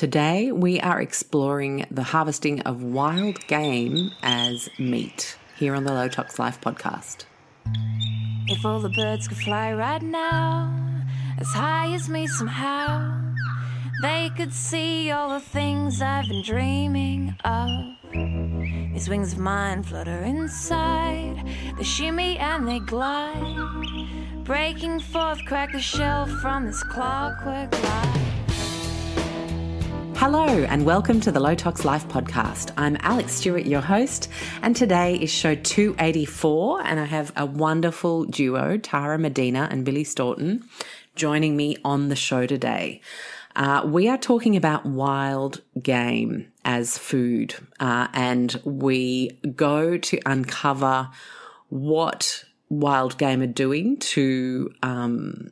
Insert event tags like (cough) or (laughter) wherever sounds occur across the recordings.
Today, we are exploring the harvesting of wild game as meat here on the Low Tox Life podcast. If all the birds could fly right now, as high as me somehow, they could see all the things I've been dreaming of. These wings of mine flutter inside, they shimmy and they glide, breaking forth, crack the shell from this clockwork life. Hello, and welcome to the Low Tox Life podcast. I'm Alexx Stuart, your host, and today is show 284. And I have a wonderful duo, Tara Medina and Billy Staughton, joining me on the show today. Uh, we are talking about wild game as food, uh, and we go to uncover what wild game are doing to um,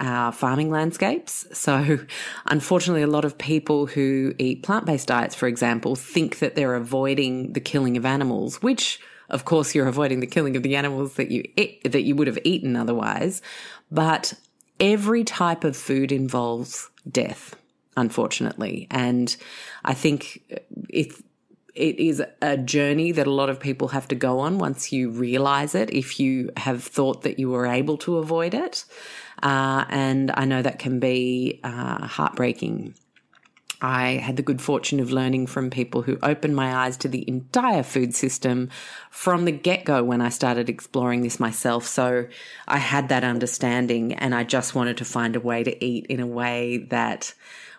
our farming landscapes. So, unfortunately, a lot of people who eat plant based diets, for example, think that they're avoiding the killing of animals, which of course you're avoiding the killing of the animals that you eat, that you would have eaten otherwise. But every type of food involves death, unfortunately. And I think it, it is a journey that a lot of people have to go on once you realize it, if you have thought that you were able to avoid it. Uh, and I know that can be uh, heartbreaking. I had the good fortune of learning from people who opened my eyes to the entire food system from the get go when I started exploring this myself. So I had that understanding and I just wanted to find a way to eat in a way that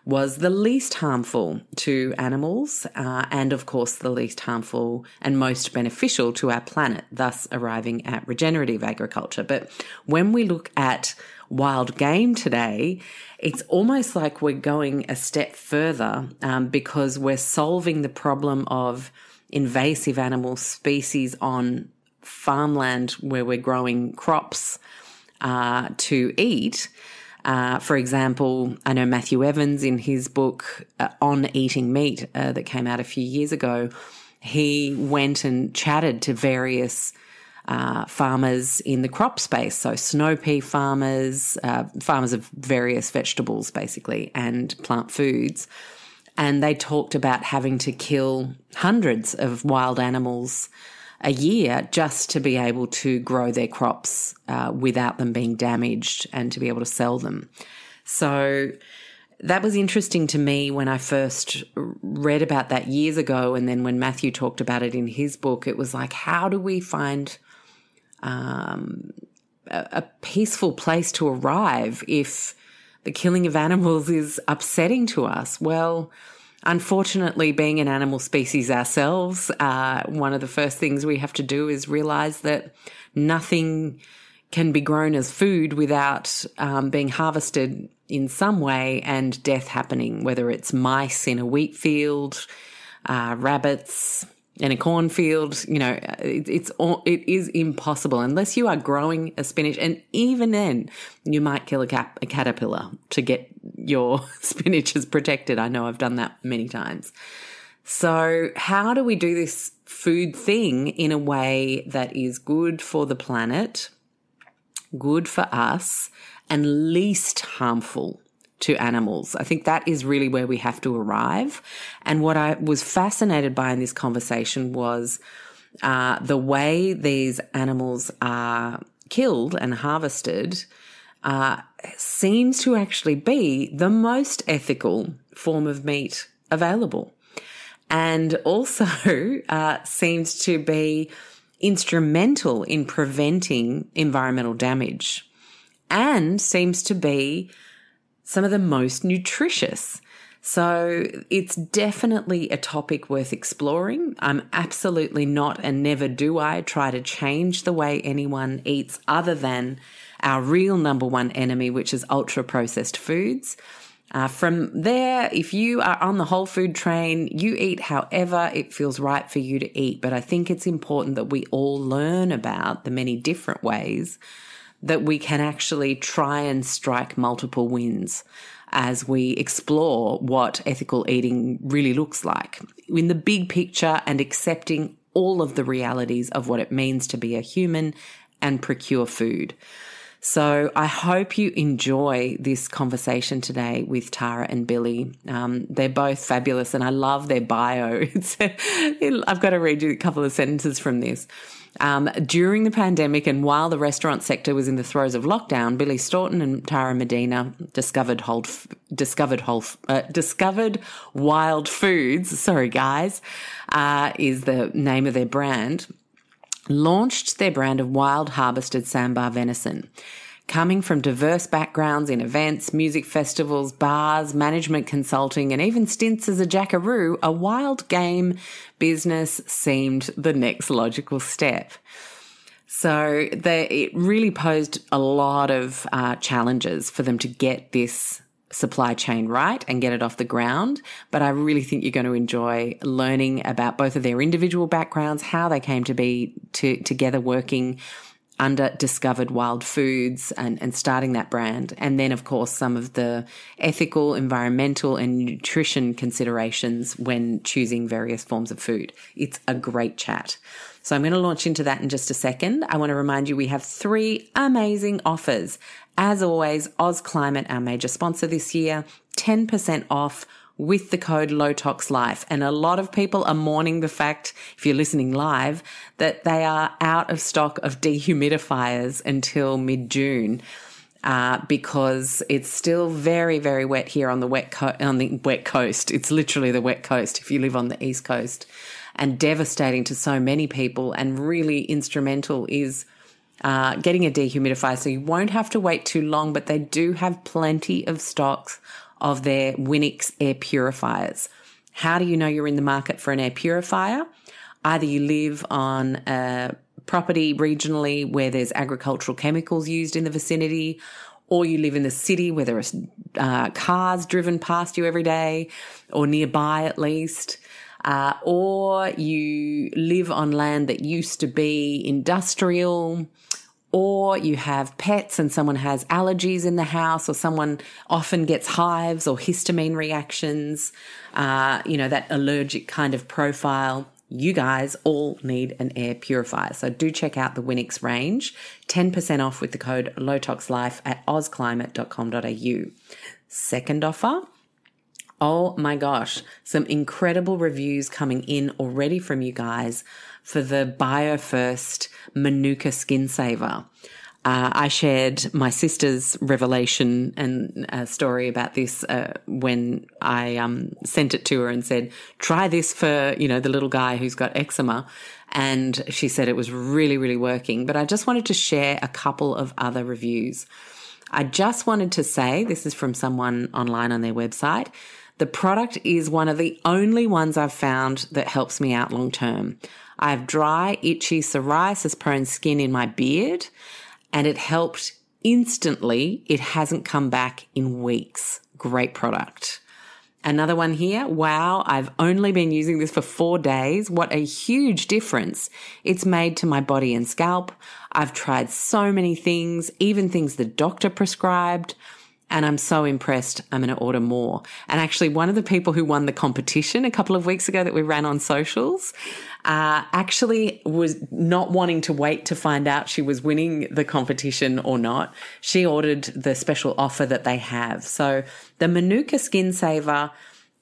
was the least harmful to animals uh, and, of course, the least harmful and most beneficial to our planet, thus arriving at regenerative agriculture. But when we look at wild game today, it's almost like we're going a step further um, because we're solving the problem of invasive animal species on farmland where we're growing crops uh, to eat. Uh, for example, I know Matthew Evans in his book uh, on eating meat uh, that came out a few years ago, he went and chatted to various uh, farmers in the crop space. So, snow pea farmers, uh, farmers of various vegetables, basically, and plant foods. And they talked about having to kill hundreds of wild animals a year just to be able to grow their crops uh, without them being damaged and to be able to sell them. So, that was interesting to me when I first read about that years ago. And then when Matthew talked about it in his book, it was like, how do we find um, a, a peaceful place to arrive if the killing of animals is upsetting to us? Well, Unfortunately, being an animal species ourselves, uh, one of the first things we have to do is realize that nothing can be grown as food without um, being harvested in some way and death happening, whether it's mice in a wheat field, uh, rabbits, in a cornfield, you know, it, it's it is impossible unless you are growing a spinach, and even then, you might kill a, cap, a caterpillar to get your (laughs) spinaches protected. I know I've done that many times. So, how do we do this food thing in a way that is good for the planet, good for us, and least harmful to animals. I think that is really where we have to arrive. And what I was fascinated by in this conversation was uh, the way these animals are killed and harvested uh, seems to actually be the most ethical form of meat available. And also (laughs) uh, seems to be instrumental in preventing environmental damage and seems to be some of the most nutritious. So it's definitely a topic worth exploring. I'm absolutely not and never do I try to change the way anyone eats other than our real number one enemy, which is ultra processed foods. Uh, from there, if you are on the whole food train, you eat however it feels right for you to eat. But I think it's important that we all learn about the many different ways that we can actually try and strike multiple wins as we explore what ethical eating really looks like in the big picture and accepting all of the realities of what it means to be a human and procure food. So I hope you enjoy this conversation today with Tara and Billy. Um, they're both fabulous and I love their bio. (laughs) I've got to read you a couple of sentences from this. Um, during the pandemic and while the restaurant sector was in the throes of lockdown, Billy Staughton and Tara Medina discovered whole, discovered whole, uh, discovered Wildfoods. (laughs) Sorry, guys, uh, is the name of their brand. Launched their brand of wild harvested sambar venison coming from diverse backgrounds in events, music festivals, bars, management consulting, and even stints as a jackaroo, a wild game business seemed the next logical step. So they, it really posed a lot of uh, challenges for them to get this supply chain right and get it off the ground. But I really think you're going to enjoy learning about both of their individual backgrounds, how they came to be to, together working under Discovered Wildfoods and, and starting that brand. And then, of course, some of the ethical, environmental, and nutrition considerations when choosing various forms of food. It's a great chat. So I'm going to launch into that in just a second. I want to remind you we have three amazing offers. As always, Oz Climate, our major sponsor this year, 10% off with the code LowToxLife. And a lot of people are mourning the fact, if you're listening live, that they are out of stock of dehumidifiers until mid June. Uh, because it's still very, very wet here on the wet co- on the wet coast. It's literally the wet coast if you live on the east coast, and devastating to so many people. And really instrumental is uh, getting a dehumidifier, so you won't have to wait too long. But they do have plenty of stocks of their Winix air purifiers. How do you know you're in the market for an air purifier? Either you live on a property regionally where there's agricultural chemicals used in the vicinity, or you live in the city where there are uh, cars driven past you every day, or nearby at least. Uh, or you live on land that used to be industrial, or you have pets and someone has allergies in the house, or someone often gets hives or histamine reactions, uh, you know, that allergic kind of profile. You guys all need an air purifier. So do check out the Winix range. 10% off with the code LowToxLife at ozclimate.com.au. Second offer. Oh my gosh, some incredible reviews coming in already from you guys for the BioFirst Manuka Skin Saver. Uh, I shared my sister's revelation and a story about this uh, when I um, sent it to her and said, "Try this for you know the little guy who's got eczema," and she said it was really, really working. But I just wanted to share a couple of other reviews. I just wanted to say this is from someone online on their website. The product is one of the only ones I've found that helps me out long term. I have dry, itchy, psoriasis prone skin in my beard, and it helped instantly. It hasn't come back in weeks. Great product. Another one here. Wow, I've only been using this for four days. What a huge difference it's made to my body and scalp. I've tried so many things, even things the doctor prescribed and I'm so impressed. I'm going to order more. And actually, one of the people who won the competition a couple of weeks ago that we ran on socials uh, actually was not wanting to wait to find out she was winning the competition or not. She ordered the special offer that they have. So the Manuka Skin Saver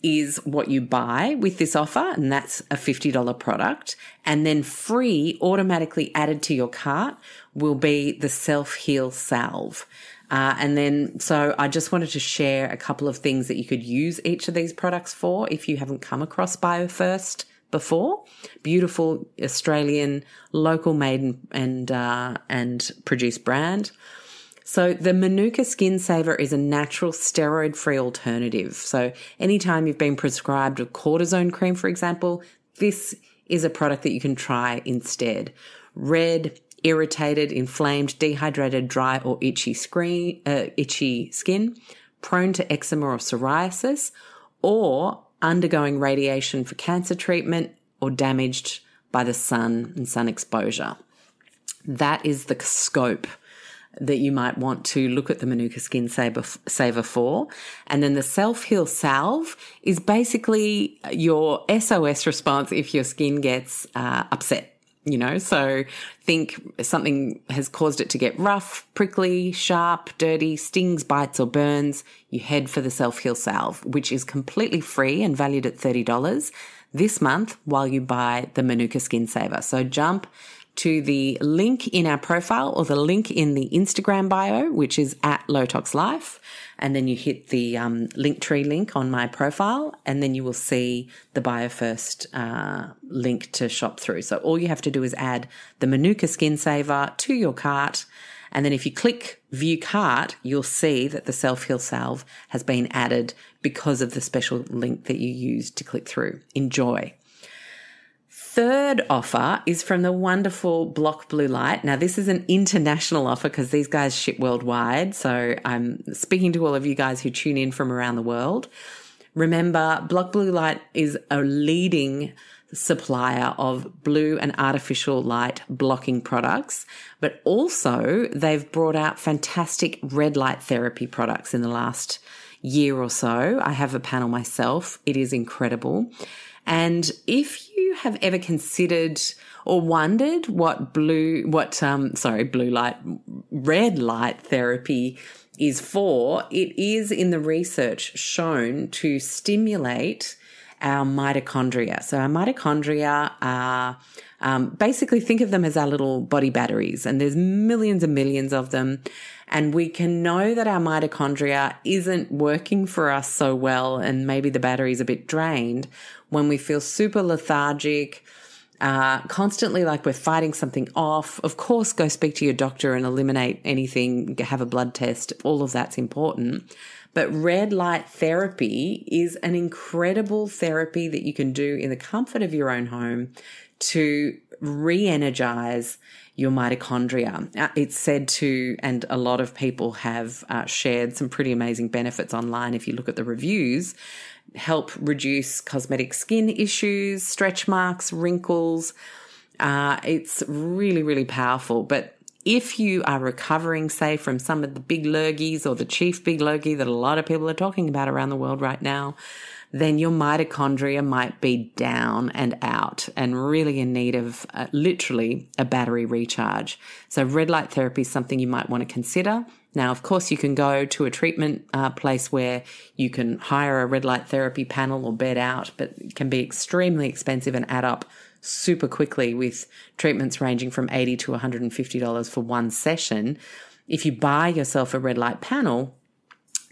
is what you buy with this offer, and that's a $50 product. And then free, automatically added to your cart, will be the Self Heal Salve. Uh, and then, so I just wanted to share a couple of things that you could use each of these products for if you haven't come across BioFirst before. Beautiful Australian, local made and and, uh, and produced brand. So the Manuka Skin Saver is a natural steroid-free alternative. So anytime you've been prescribed a cortisone cream, for example, this is a product that you can try instead. Red, irritated, inflamed, dehydrated, dry, or itchy, screen, uh, itchy skin, prone to eczema or psoriasis, or undergoing radiation for cancer treatment or damaged by the sun and sun exposure. That is the scope that you might want to look at the Manuka Skin Saver, Saver for. And then the Self Heal Salve is basically your SOS response if your skin gets uh, upset you know, so think something has caused it to get rough, prickly, sharp, dirty, stings, bites, or burns. You head for the self heal salve, which is completely free and valued at $30 this month while you buy the Manuka Skin Saver. So jump to the link in our profile or the link in the Instagram bio, which is at Lowtox Life. And then you hit the um, Linktree link on my profile, and then you will see the BioFirst uh, link to shop through. So all you have to do is add the Manuka Skin Saver to your cart. And then if you click view cart, you'll see that the self heal salve has been added because of the special link that you used to click through. Enjoy third offer is from the wonderful Block Blue Light. Now, this is an international offer because these guys ship worldwide. So I'm speaking to all of you guys who tune in from around the world. Remember, Block Blue Light is a leading supplier of blue and artificial light blocking products, but also they've brought out fantastic red light therapy products in the last year or so. I have a panel myself. It is incredible. And if you have ever considered or wondered what blue, what, um, sorry, blue light, red light therapy is for, it is in the research shown to stimulate our mitochondria. So our mitochondria are um, basically think of them as our little body batteries, and there's millions and millions of them. And we can know that our mitochondria isn't working for us so well, and maybe the battery's a bit drained when we feel super lethargic, uh, constantly like we're fighting something off. Of course, go speak to your doctor and eliminate anything, have a blood test. All of that's important. But red light therapy is an incredible therapy that you can do in the comfort of your own home to re energize your mitochondria. Uh, it's said to, and a lot of people have uh, shared some pretty amazing benefits online if you look at the reviews, help reduce cosmetic skin issues, stretch marks, wrinkles. Uh, it's really, really powerful. But if you are recovering, say, from some of the big lurgies or the chief big lurgy that a lot of people are talking about around the world right now, then your mitochondria might be down and out and really in need of uh, literally a battery recharge. So, red light therapy is something you might want to consider. Now, of course, you can go to a treatment uh, place where you can hire a red light therapy panel or bed out, but it can be extremely expensive and add up super quickly with treatments ranging from $80 to $150 for one session. If you buy yourself a red light panel,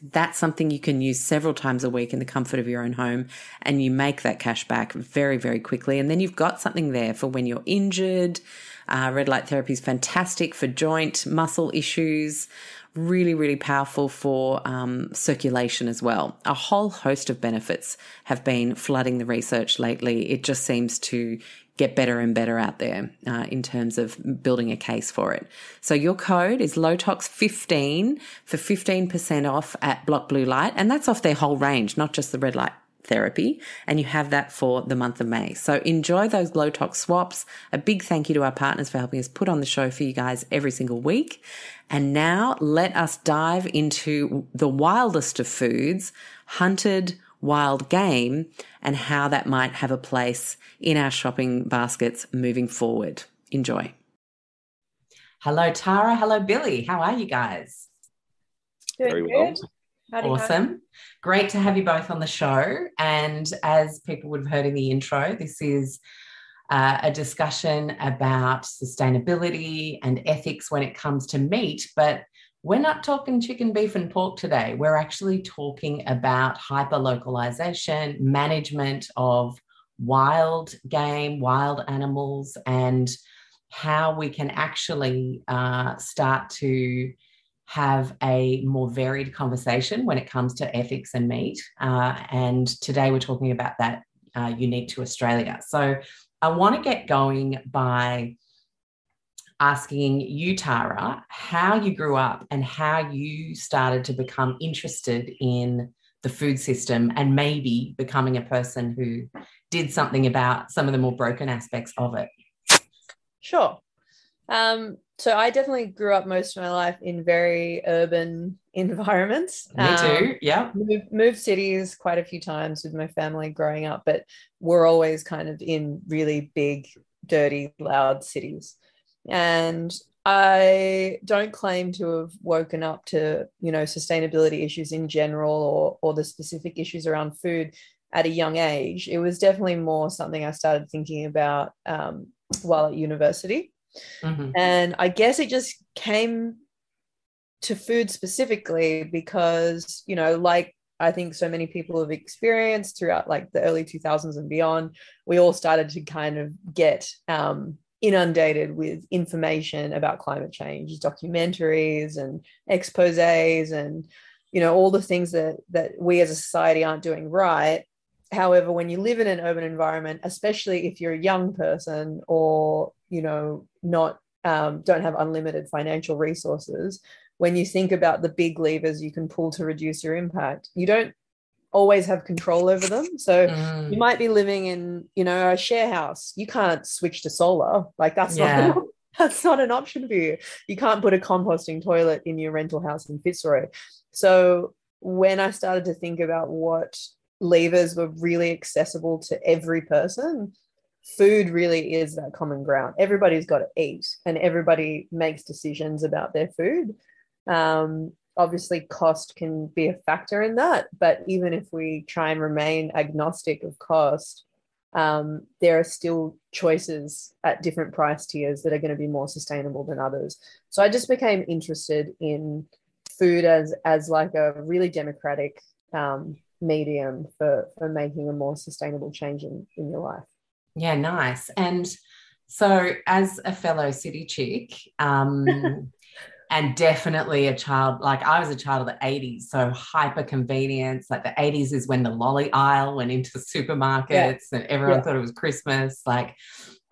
that's something you can use several times a week in the comfort of your own home and you make that cash back very, very quickly. And then you've got something there for when you're injured. Uh, red light therapy is fantastic for joint muscle issues. Really, really powerful for um, circulation as well. A whole host of benefits have been flooding the research lately. It just seems to get better and better out there uh, in terms of building a case for it. So your code is Lowtox15 for 15% off at Block Blue Light, and that's off their whole range, not just the red light therapy, and you have that for the month of May. So enjoy those low tox swaps. A big thank you to our partners for helping us put on the show for you guys every single week. And now let us dive into the wildest of foods, hunted wild game and how that might have a place in our shopping baskets moving forward. Enjoy. Hello, Tara. Hello, Billy. How are you guys? Very well. Awesome. Great to have you both on the show. And as people would have heard in the intro, this is uh, a discussion about sustainability and ethics when it comes to meat. But we're not talking chicken, beef, and pork today. We're actually talking about hyperlocalization, management of wild game, wild animals, and how we can actually uh, start to have a more varied conversation when it comes to ethics and meat. Uh, and today we're talking about that uh, unique to Australia. So I want to get going by asking you, Tara, how you grew up and how you started to become interested in the food system and maybe becoming a person who did something about some of the more broken aspects of it. Sure. Um, so I definitely grew up most of my life in very urban (laughs) environments. Me um, too. Yeah. Moved, moved cities quite a few times with my family growing up, but we're always kind of in really big dirty, loud cities. And I don't claim to have woken up to, you know, sustainability issues in general or or the specific issues around food at a young age. It was definitely more something I started thinking about um, while at university. Mm-hmm. And I guess it just came to food specifically because, you know, like I think so many people have experienced throughout like the early 2000s and beyond, we all started to kind of get um, inundated with information about climate change, documentaries and exposés and you know all the things that that we as a society aren't doing right. However, when you live in an urban environment, especially if you're a young person or you know not um, don't have unlimited financial resources, when you think about the big levers you can pull to reduce your impact, you don't always have control over them. So mm. you might be living in, you know, a share house. You can't switch to solar. Like that's yeah. not (laughs) that's not an option for you. You can't put a composting toilet in your rental house in Fitzroy. So when I started to think about what levers were really accessible to every person, food really is that common ground. Everybody's got to eat and everybody makes decisions about their food. Um, obviously cost can be a factor in that but even if we try and remain agnostic of cost um, there are still choices at different price tiers that are going to be more sustainable than others. So i just became interested in food as as like a really democratic um, medium for for making a more sustainable change in, in your life. Yeah nice. And so as a fellow city chick um (laughs) and definitely a child like I was a child of the 80s, so hyper convenience. Like the 80s is when the lolly aisle went into supermarkets yeah. and everyone yeah. thought it was Christmas. Like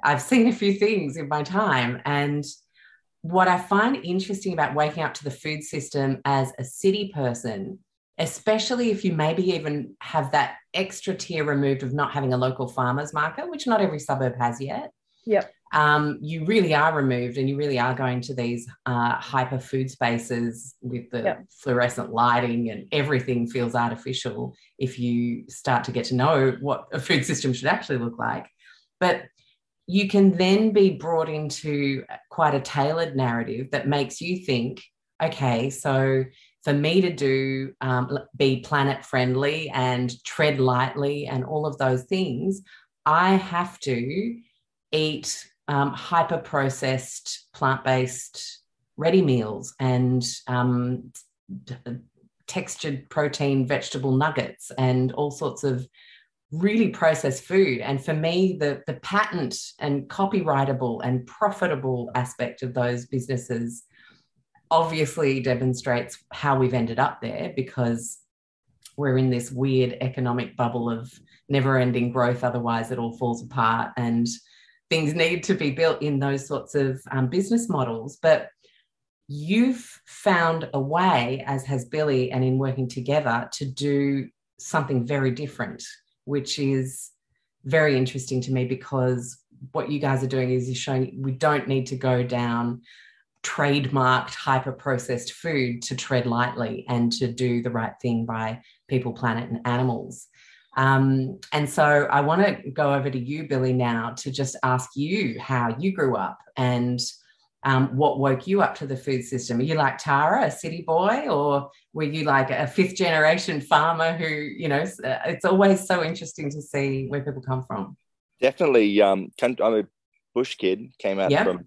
I've seen a few things in my time. And what I find interesting about waking up to the food system as a city person, especially if you maybe even have that extra tier removed of not having a local farmers market, which not every suburb has yet. Yep um, you really are removed and you really are going to these uh, hyper food spaces with the yep. fluorescent lighting and everything feels artificial if you start to get to know what a food system should actually look like. But you can then be brought into quite a tailored narrative that makes you think, okay, so for me to do um, be planet friendly and tread lightly and all of those things, I have to eat um, hyper processed plant based ready meals and um, textured protein vegetable nuggets and all sorts of really processed food. And for me, the, the patent and copyrightable and profitable aspect of those businesses obviously demonstrates how we've ended up there because we're in this weird economic bubble of never ending growth. Otherwise, it all falls apart. And things need to be built in those sorts of um, business models. But you've found a way, as has Billy, and in working together, to do something very different, which is very interesting to me because what you guys are doing is you're showing we don't need to go down trademarked hyper processed food to tread lightly and to do the right thing by people planet and animals um, and so I want to go over to you, Billy, now to just ask you how you grew up and um, what woke you up to the food system. Are you like Tara, a city boy, or were you like a fifth generation farmer who, you know, uh, it's always so interesting to see where people come from? Definitely. Um, I'm a bush kid, came out yep. from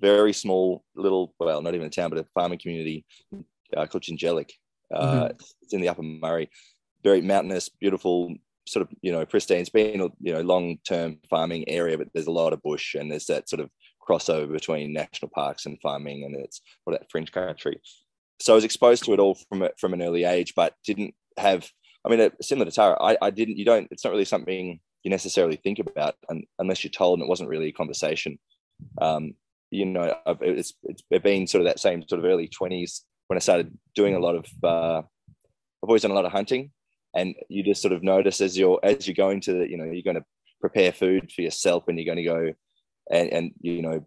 very small little, well, not even a town, but a farming community uh, called Jingellic. Uh, mm-hmm. It's in the Upper Murray very mountainous, beautiful, sort of you know pristine. It's been you know long term farming area, but there's a lot of bush and there's that sort of crossover between national parks and farming, and it's what that fringe country. So I was exposed to it all from from an early age, but didn't have. I mean, similar to Tara, I, I didn't. You don't. It's not really something you necessarily think about unless you're told, and it wasn't really a conversation. Um, you know, it's it's been sort of that same sort of early twenties when I started doing a lot of. Uh, I've always done a lot of hunting, and you just sort of notice as you're as you're going to you know you're going to prepare food for yourself and you're going to go and, and you know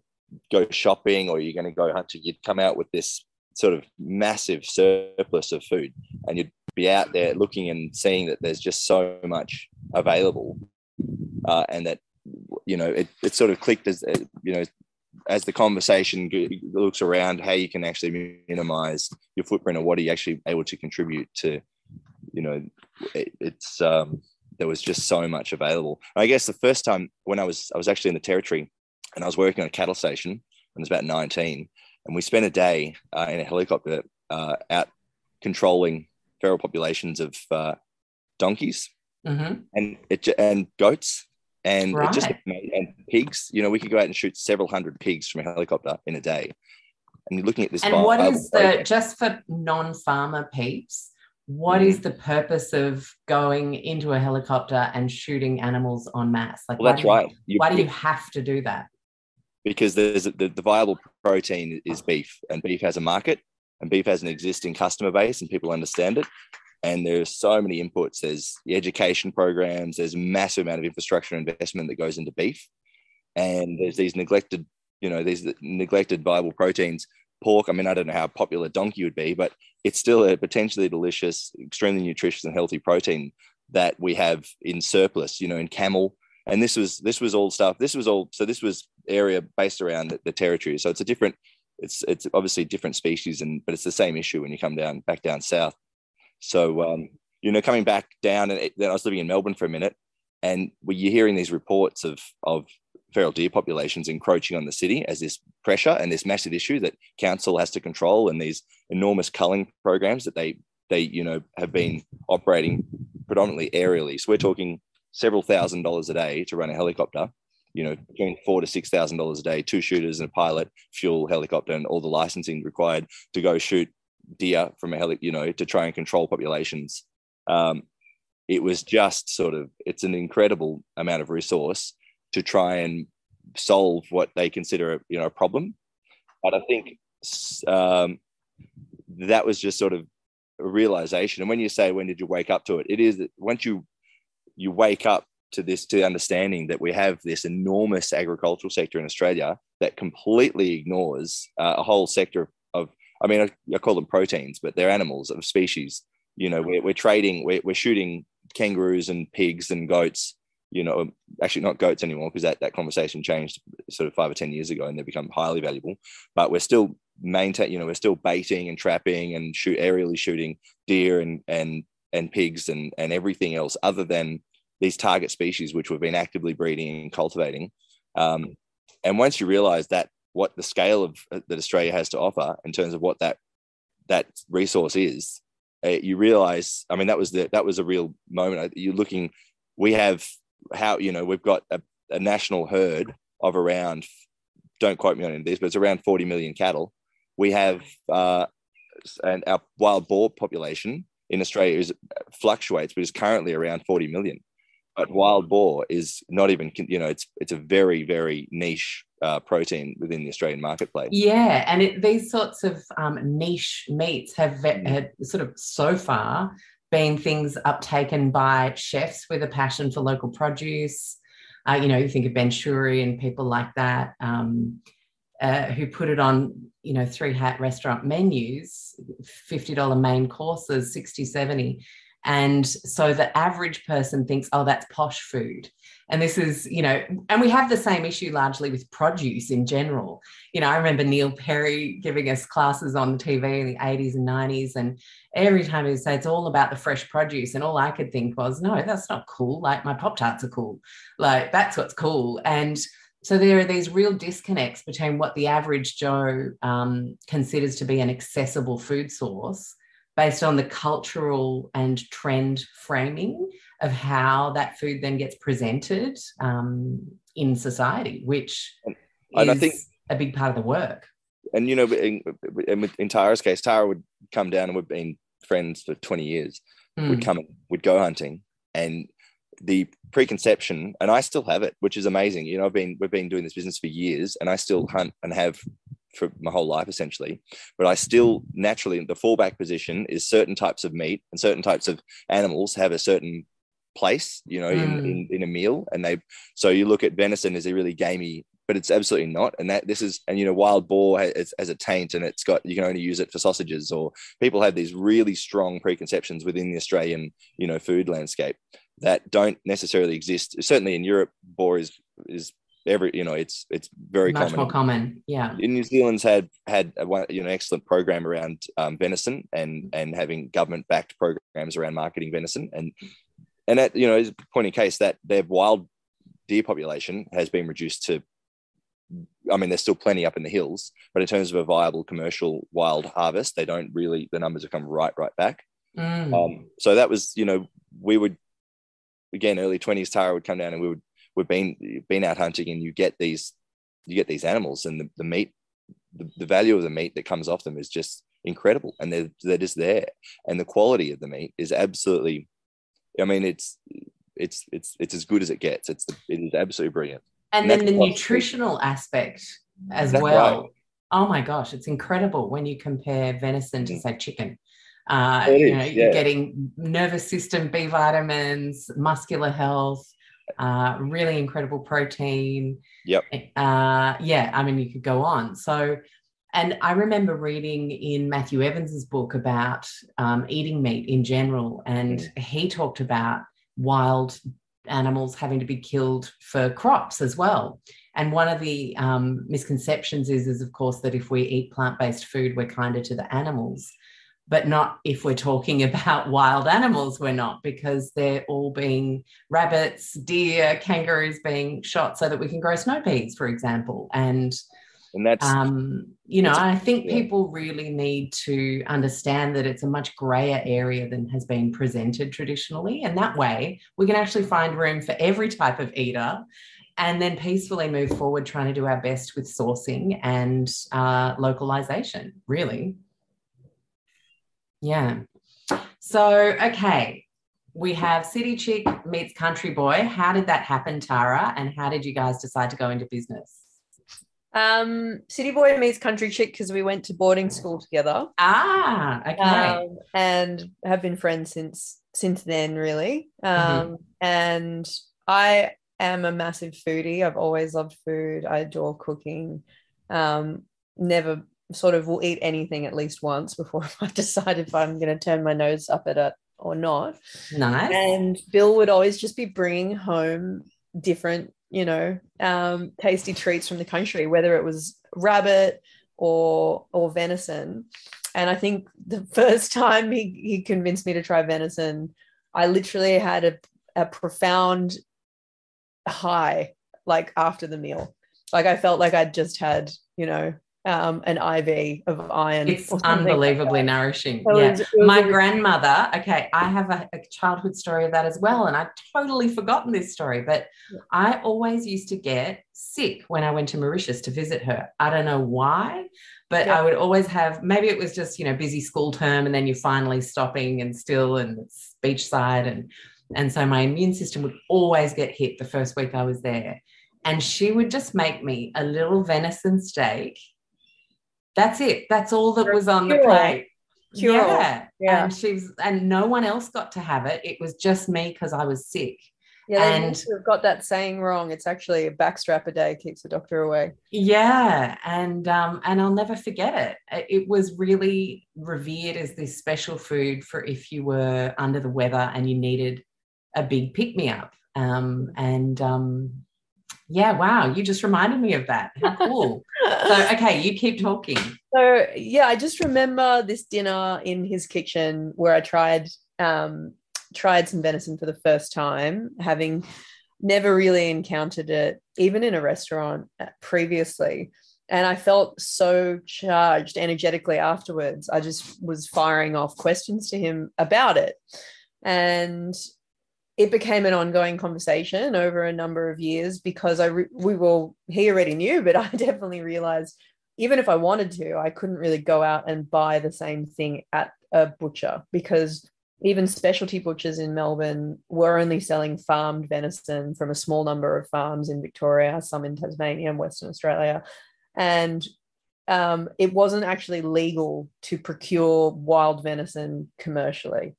go shopping or you're going to go hunting you'd come out with this sort of massive surplus of food and you'd be out there looking and seeing that there's just so much available uh, and that you know, it, it sort of clicked as, you know, as the conversation looks around how you can actually minimize your footprint or what are you actually able to contribute to, you know, it, it's, um, there was just so much available. I guess the first time when I was, I was actually in the territory and I was working on a cattle station when I was about 19 and we spent a day uh, in a helicopter uh, out controlling feral populations of uh, donkeys mm-hmm. and it, and goats and right. just and pigs. You know, we could go out and shoot several hundred pigs from a helicopter in a day. And you're looking at this. And what is the just for non-farmer peeps? What mm. the purpose of going into a helicopter and shooting animals en masse? Like, well, that's you, right. You, why do you have to do that? Because there's a, the, the viable protein is beef, and beef has a market, and beef has an existing customer base, and people understand it and there's so many inputs there's the education programs there's a massive amount of infrastructure investment that goes into beef and there's these neglected you know these neglected viable proteins pork. I mean i don't know how popular donkey would be but it's still a potentially delicious extremely nutritious and healthy protein that we have in surplus you know in camel. And this was this was all stuff this was all so this was area based around the, the territory. So it's a different it's it's obviously different species and but it's the same issue when you come down back down south. So, um, you know, coming back down, and then I was living in Melbourne for a minute, and were you're hearing these reports of of feral deer populations encroaching on the city as this pressure and this massive issue that council has to control, and these enormous culling programs that they they you know have been operating predominantly aerially. So we're talking several thousand dollars a day to run a helicopter. You know, between four to six thousand dollars a day, two shooters and a pilot, fuel, helicopter, and all the licensing required to go shoot deer from a heli, you know, to try and control populations. Um, it was just sort of it's an incredible amount of resource to try and solve what they consider a, you know a problem. But I think um, that was just sort of a realization. And when you say when did you wake up to it, it is that once you you wake up to this to understanding that we have this enormous agricultural sector in Australia that completely ignores uh, a whole sector of, I mean, I, I, call them proteins, but they're animals of species. You know, we're, we're trading, we're, we're shooting kangaroos and pigs and goats. You know, actually not goats anymore because that, that conversation changed sort of five or ten years ago, and they become highly valuable. But we're still maintain, you know, we're still baiting and trapping and shoot aerially shooting deer and and and pigs and and everything else other than these target species which we've been actively breeding and cultivating. Um, and once you realize that what the scale of uh, that Australia has to offer in terms of what that that resource is, uh, you realize. I mean, that was the that was a real moment. You're looking. We have how you know we've got a, a national herd of around. Don't quote me on this, but it's around 40 million cattle. We have uh, and our wild boar population in Australia is fluctuates, but is currently around 40 million. But wild boar is not even, you know, it's it's a very very niche uh, protein within the Australian marketplace. Yeah, and it, these sorts of um, niche meats have, had sort of so far been things uptaken by chefs with a passion for local produce. Uh, you know, you think of Ben Shewry and people like that um, uh, who put it on, you know, three hat restaurant menus, $50 main courses, 60, 70. And so the average person thinks, oh, that's posh food. And this is, you know, and we have the same issue largely with produce in general. You know, I remember Neil Perry giving us classes on TV in the 80s and 90s. And every time he'd say it's all about the fresh produce. And all I could think was, no, that's not cool. Like my Pop Tarts are cool. Like that's what's cool. And so there are these real disconnects between what the average Joe um, considers to be an accessible food source based on the cultural and trend framing of how that food then gets presented um, in society, which and, is I think, a big part of the work. And you know, in, in, in Tara's case, Tara would come down, and we've been friends for twenty years. Mm. Would come, we'd go hunting, and the preconception, and I still have it, which is amazing. You know, I've been we've been doing this business for years, and I still hunt and have for my whole life essentially but i still naturally the fallback position is certain types of meat and certain types of animals have a certain place you know mm. in, in, in a meal and they so you look at venison as a really gamey but it's absolutely not and that this is and you know wild boar has, has a taint and it's got you can only use it for sausages or people have these really strong preconceptions within the australian you know food landscape that don't necessarily exist. Certainly in Europe, boar is is every you know it's it's very much common. more common. Yeah. In New Zealand's had had a you know excellent program around um, venison and and having government backed programs around marketing venison and and that you know is pointing case that their wild deer population has been reduced to I mean, there's still plenty up in the hills, but in terms of a viable commercial wild harvest, they don't really, the numbers have come right, right back. Mm. Um, so that was, you know, we would, again, early 20s, Tara would come down and we would, we've been, been out hunting and you get these, you get these animals and the, the meat, the, the value of the meat that comes off them is just incredible. And they're, they're just there. And the quality of the meat is absolutely, I mean, it's, it's, it's, it's as good as it gets. It's, the, it is absolutely brilliant and, then the nutritional aspect as That's well. Right. Oh my gosh, it's incredible when you compare venison to say chicken. Uh, you know, you're getting nervous system B vitamins, muscular health, uh, really incredible protein. Yep. Uh, yeah, I mean, you could go on. So, and I remember reading in Matthew Evans's book about um, eating meat in general, and mm. he talked about wild animals having to be killed for crops as well. And one of the um, misconceptions is, is, of course, that if we eat plant based food, we're kinder to the animals. But not if we're talking (laughs) about wild animals, we're not, because they're all being rabbits, deer, kangaroos being shot so that we can grow snow peas, for example. And and that's um, you know i think yeah. people really need to understand that it's a much grayer area than has been presented traditionally. And that way we can actually find room for every type of eater and then peacefully move forward trying to do our best with sourcing and uh, localization really. Yeah. So okay. We have city chick meets country boy. How did that happen tara? And how did you guys decide to go into business um, City Boy meets Country Chick because we went to boarding school together. Ah, okay. Um, and have been friends since since then, really. Um, mm-hmm. and I am a massive foodie. I've always loved food. I adore cooking. Um, never sort of will eat anything at least once before (laughs) I decide if I'm going to turn my nose up at it or not. Nice. And Bill would always just be bringing home different you know, um, tasty treats from the country, whether it was rabbit or or venison. And I think the (laughs) first time he, he convinced me to try venison, I literally had a, a profound high like after the meal. Like I felt like I'd just had, you know, um, an IV of iron. It's unbelievably like nourishing. So yeah. It was, it was My grandmother, okay, I have a, a, childhood story of that as well. And I've totally forgotten this story, but yeah. I always used to get sick when I went to Mauritius to visit her. I don't know why, but yeah. I would always have maybe it was just, you know, busy school term and then you're finally stopping and still and it's beachside and and so my immune system would always get hit the first week I was there. And she would just make me a little venison steak that's it. That's all that was on the plate. Yeah. yeah. And she's and no one else got to have it. It was just me because I was sick. Yeah, and we've got that saying wrong. It's actually a backstrap a day keeps the doctor away. Yeah, and um, and I'll never forget it. It was really revered as this special food for if you were under the weather and you needed a big pick me up. Um, and um, yeah, wow, you just reminded me of that. How cool. so, (laughs) okay, you keep talking. So, yeah, I just remember this dinner in his kitchen where I tried um tried some venison for the first time, having never really encountered it even in a restaurant uh, previously. And I felt so charged energetically afterwards. I just was firing off questions to him about it. And it became an ongoing conversation over a number of years because I re- we will he already knew, but I (laughs) definitely realized even if I wanted to, I couldn't really go out and buy the same thing at a butcher because even specialty butchers in Melbourne were only selling farmed venison from a small number of farms in Victoria, some in Tasmania and Western Australia. And um, it wasn't actually legal to procure wild venison commercially.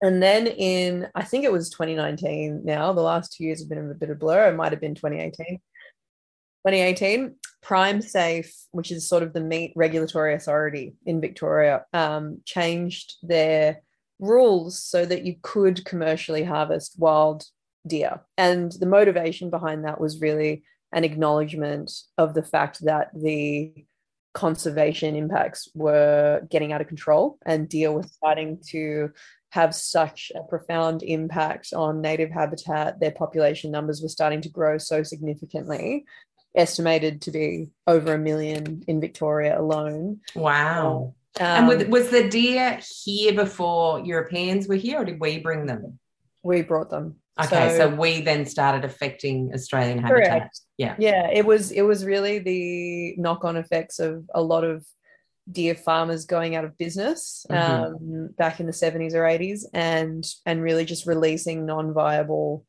And then in, I think it was 2019 now, the last two years have been a bit of a blur. It might have been 2018. 2018, PrimeSafe, which is sort of the meat regulatory authority in Victoria, um, changed their rules so that you could commercially harvest wild deer. And the motivation behind that was really an acknowledgement of the fact that the conservation impacts were getting out of control and deer were starting to have such a profound impact on native habitat. Their population numbers were starting to grow so significantly, estimated to be over a million in Victoria alone. Wow. Um, and was the deer here before Europeans were here, or did we bring them? We brought them. Okay, so, so we then started affecting Australian habitat. Yeah. Yeah, it was it was really the knock-on effects of a lot of deer farmers going out of business mm-hmm. um, back in the 70s or 80s and and really just releasing non-viable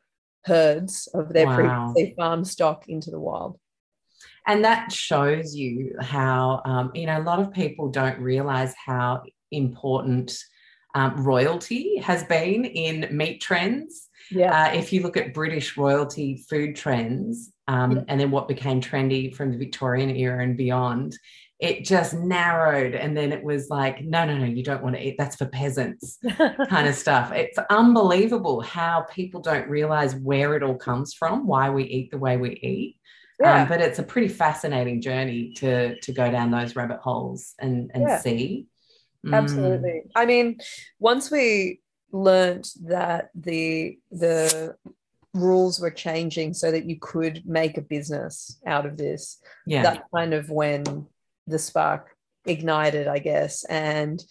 herds of their wow. previously farm stock into the wild and that shows you how um, you know a lot of people don't realize how important um, royalty has been in meat trends yeah. Uh, if you look at British royalty food trends um, yeah. and then what became trendy from the Victorian era and beyond, it just narrowed and then it was like no no no you don't want to eat that's for peasants kind of (laughs) stuff it's unbelievable how people don't realize where it all comes from why we eat the way we eat um, yeah. Um, but it's a pretty fascinating journey to to go down those rabbit holes and and yeah. see mm. absolutely i mean once we learned that the the rules were changing so that you could make a business out of this yeah that's kind of when the spark ignited, I guess. And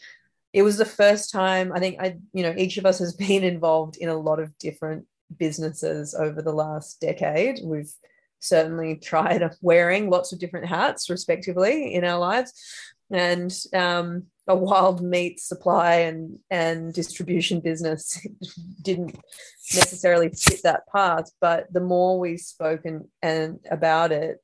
it was the first time I think I, you know, each of us has (laughs) been involved in a lot of different businesses over the last decade. We've certainly (laughs) tried wearing lots of different hats, respectively, in our lives. And um, a wild meat supply and and distribution business (laughs) didn't necessarily fit that path. But the more we spoke and, and about it,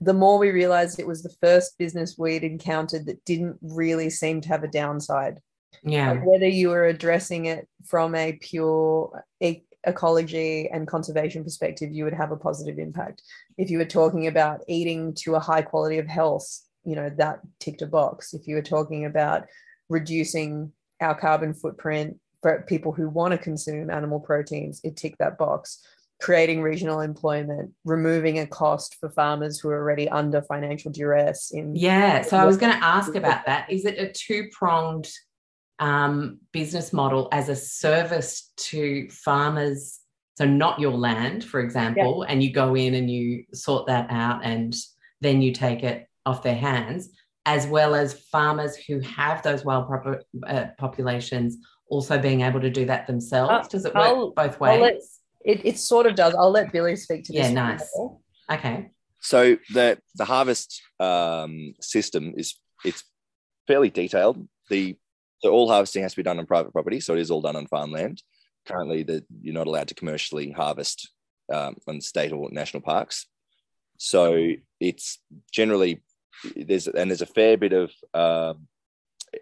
the more we realized it was the first business we'd encountered that didn't really seem to have a downside. Yeah. Like whether you were addressing it from a pure e- ecology and conservation perspective, you would have a positive impact. If you were talking about eating to a high quality of health, you know, that ticked a box. If you were talking about reducing our carbon footprint for people who want to consume animal proteins, it ticked that box creating regional employment, removing a cost for farmers who are already under financial duress. In yeah, so I was going to ask about that. Is it a two pronged um, business model as a service to farmers? So not your land, for example, yeah. and you go in and you sort that out, and then you take it off their hands, as well as farmers who have those wild proper, uh, populations also being able to do that themselves. Uh, Does it work I'll, both ways? It, it sort of does. I'll let Billy speak to this. Yeah, nice. Okay. So the the harvest um, system is it's fairly detailed. The so all harvesting has to be done on private property, so it is all done on farmland. Currently, that you're not allowed to commercially harvest um, on state or national parks. So it's generally there's and there's a fair bit of uh,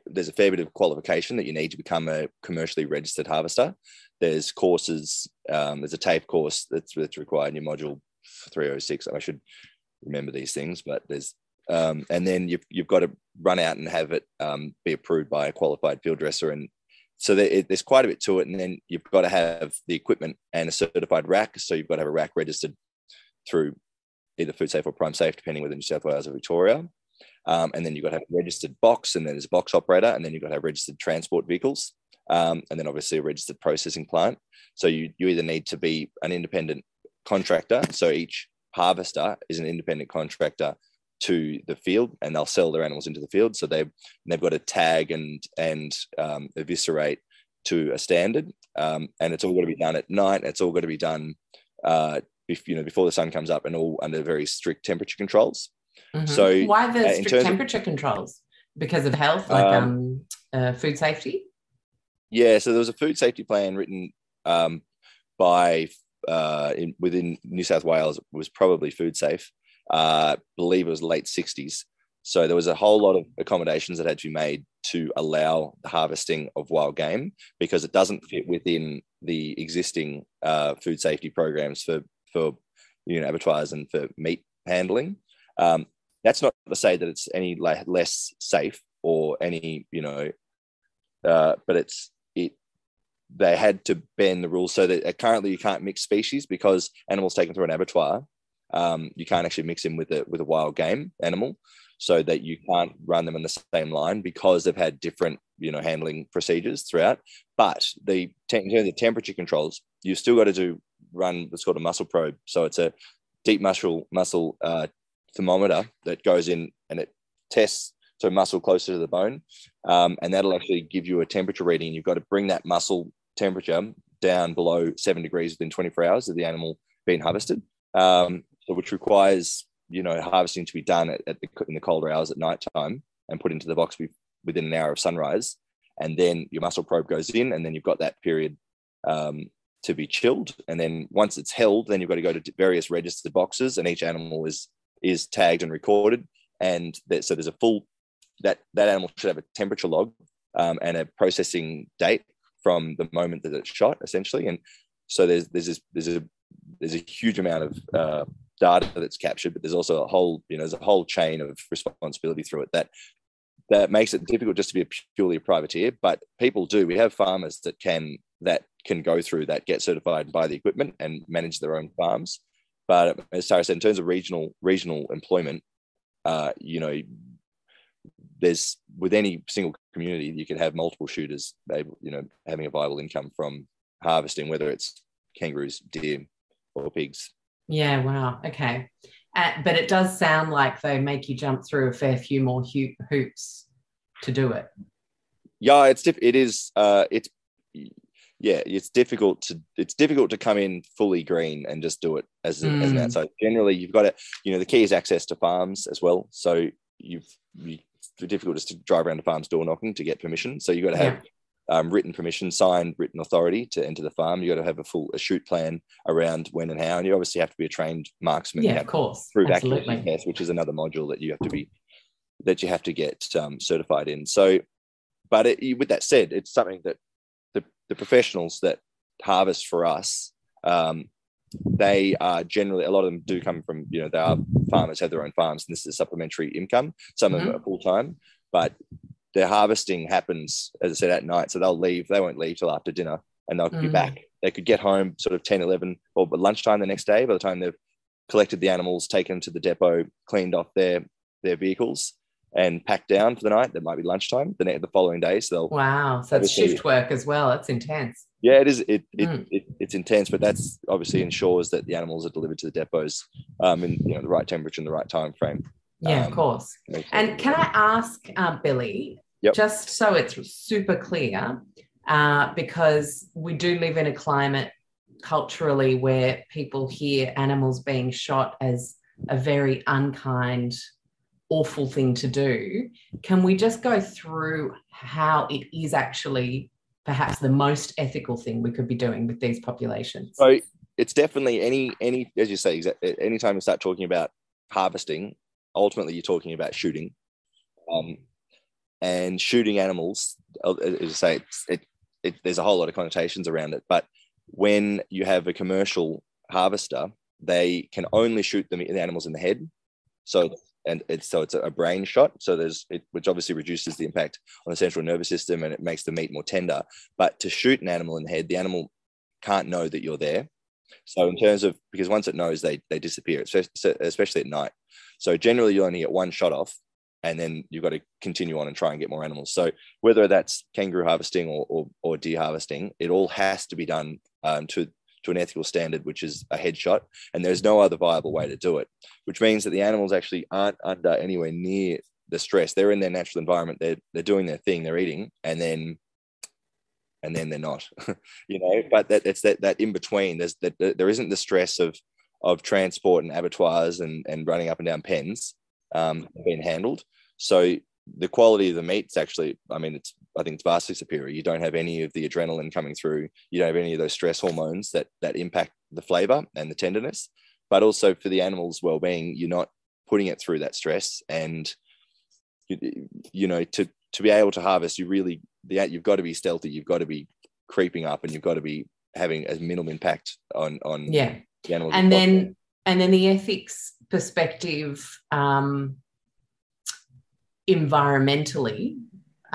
there's a fair bit of qualification that you need to become a commercially registered harvester. There's courses. Um, there's a TAFE course that's, that's required in your module 306. I should remember these things, but there's um, and then you've you've got to run out and have it um, be approved by a qualified field dresser, and so there, it, there's quite a bit to it. And then you've got to have the equipment and a certified rack. So you've got to have a rack registered through either Food Safe or PrimeSafe, depending whether New South Wales or Victoria. Um, and then you've got to have a registered box, and then there's a box operator, and then you've got to have registered transport vehicles, um, and then obviously a registered processing plant. So you, you either need to be an independent contractor, so each harvester is an independent contractor to the field, and they'll sell their animals into the field. So they've they've got to tag and and um, eviscerate to a standard, um, and it's all got to be done at night. It's all got to be done, uh, if, you know, before the sun comes up, and all under very strict temperature controls. Mm-hmm. So why the uh, strict temperature of, controls? Because of health, like um, um uh, food safety. Yeah, so there was a food safety plan written um, by uh, in, within New South Wales. Was probably food safe. Uh, believe it was late '60s. So there was a whole lot of accommodations that had to be made to allow the harvesting of wild game because it doesn't fit within the existing uh, food safety programs for for you know abattoirs and for meat handling. Um, that's not to say that it's any less safe or any, you know, uh, but it's it they had to bend the rules so that currently you can't mix species because animals taken through an abattoir, um, you can't actually mix them with a with a wild game animal, so that you can't run them in the same line because they've had different you know handling procedures throughout. But the in terms of temperature controls, you've still got to do run what's called a muscle probe. So it's a deep muscle muscle uh, thermometer that goes in and it tests so muscle closer to the bone, um, and that'll actually give you a temperature reading. You've got to bring that muscle temperature down below seven degrees within 24 hours of the animal being harvested, um, so which requires you know harvesting to be done at, at the, in the colder hours at night time and put into the box within an hour of sunrise, and then your muscle probe goes in, and then you've got that period um, to be chilled, and then once it's held, then you've got to go to various registered boxes, and each animal is is tagged and recorded, and that, so there's a full that that animal should have a temperature log um, and a processing date from the moment that it's shot, essentially. And so there's there's this, there's a there's a huge amount of uh, data that's captured, but there's also a whole you know there's a whole chain of responsibility through it that that makes it difficult just to be a purely a privateer. But people do. We have farmers that can that can go through that, get certified, buy the equipment, and manage their own farms. But as Tara said, in terms of regional regional employment, uh, you know, there's with any single community you could have multiple shooters able, you know having a viable income from harvesting whether it's kangaroos deer or pigs. Yeah wow okay. Uh, but it does sound like they make you jump through a fair few more ho- hoops to do it. Yeah it's diff- it is uh it's yeah it's difficult to it's difficult to come in fully green and just do it as, mm. as an outside generally you've got to you know the key is access to farms as well. So you've you difficult just to drive around the farm's door knocking to get permission. So you've got to have yeah. um, written permission, signed written authority to enter the farm. You've got to have a full a shoot plan around when and how. And you obviously have to be a trained marksman. Yeah, of course. Through accuracy test, which is another module that you have to be that you have to get um, certified in. So, but it, with that said, it's something that the, the professionals that harvest for us um, they are generally a lot of them do come from you know they are farmers have their own farms and this is a supplementary income some mm-hmm. of them mm-hmm. are full-time but their harvesting happens as i said at night so they'll leave they won't leave till after dinner and they'll mm-hmm. be back they could get home sort of 10 11 or lunchtime the next day by the time they've collected the animals taken them to the depot cleaned off their their vehicles and pack down for the night that might be lunchtime the, the following day so they'll wow so it's shift work as well that's intense yeah, it is. It, it, mm. it, it's intense, but that's obviously ensures that the animals are delivered to the depots um, in you know the right temperature and the right time frame. Yeah, um, of course. And can I ask uh, Billy, yep. just so it's super clear, uh, because we do live in a climate culturally where people hear animals being shot as a very unkind, awful thing to do. Can we just go through how it is actually perhaps the most ethical thing we could be doing with these populations? So it's definitely any any as you say, anytime you start talking about harvesting, ultimately you're talking about shooting, um, and shooting animals. Uh, as you say, it, it, there's a whole lot of connotations around it, but when you have a commercial harvester, they can only shoot the animals in the head. So and it's so it's a brain shot. So there's it, which obviously reduces the impact on the central nervous system and it makes the meat more tender. But to shoot an animal in the head the animal can't know that you're there. So in terms of because once it knows they they disappear especially at night. So generally you only get one shot off and then you've got to continue on and try and get more animals. So whether that's kangaroo harvesting or, or, or deer harvesting it all has to be done um, to to an ethical standard, which is a headshot, and there's no other viable way to do it, which means that the animals actually aren't under anywhere near the stress. They're in their natural environment. They're they're doing their thing. They're eating, and then and then they're not. (laughs) you know, but that it's that that in between. There's that there isn't the stress of of transport and abattoirs and and running up and down pens um, being handled. So the quality of the meat's actually, I mean, it's I think it's vastly superior. You don't have any of the adrenaline coming through. You don't have any of those stress hormones that that impact the flavor and the tenderness. But also for the animal's well-being, you're not putting it through that stress. And you, you know, to to be able to harvest, you really the you've got to be stealthy. You've got to be creeping up, and you've got to be having as minimal impact on on yeah the animals. And then and then the ethics perspective. Um, environmentally,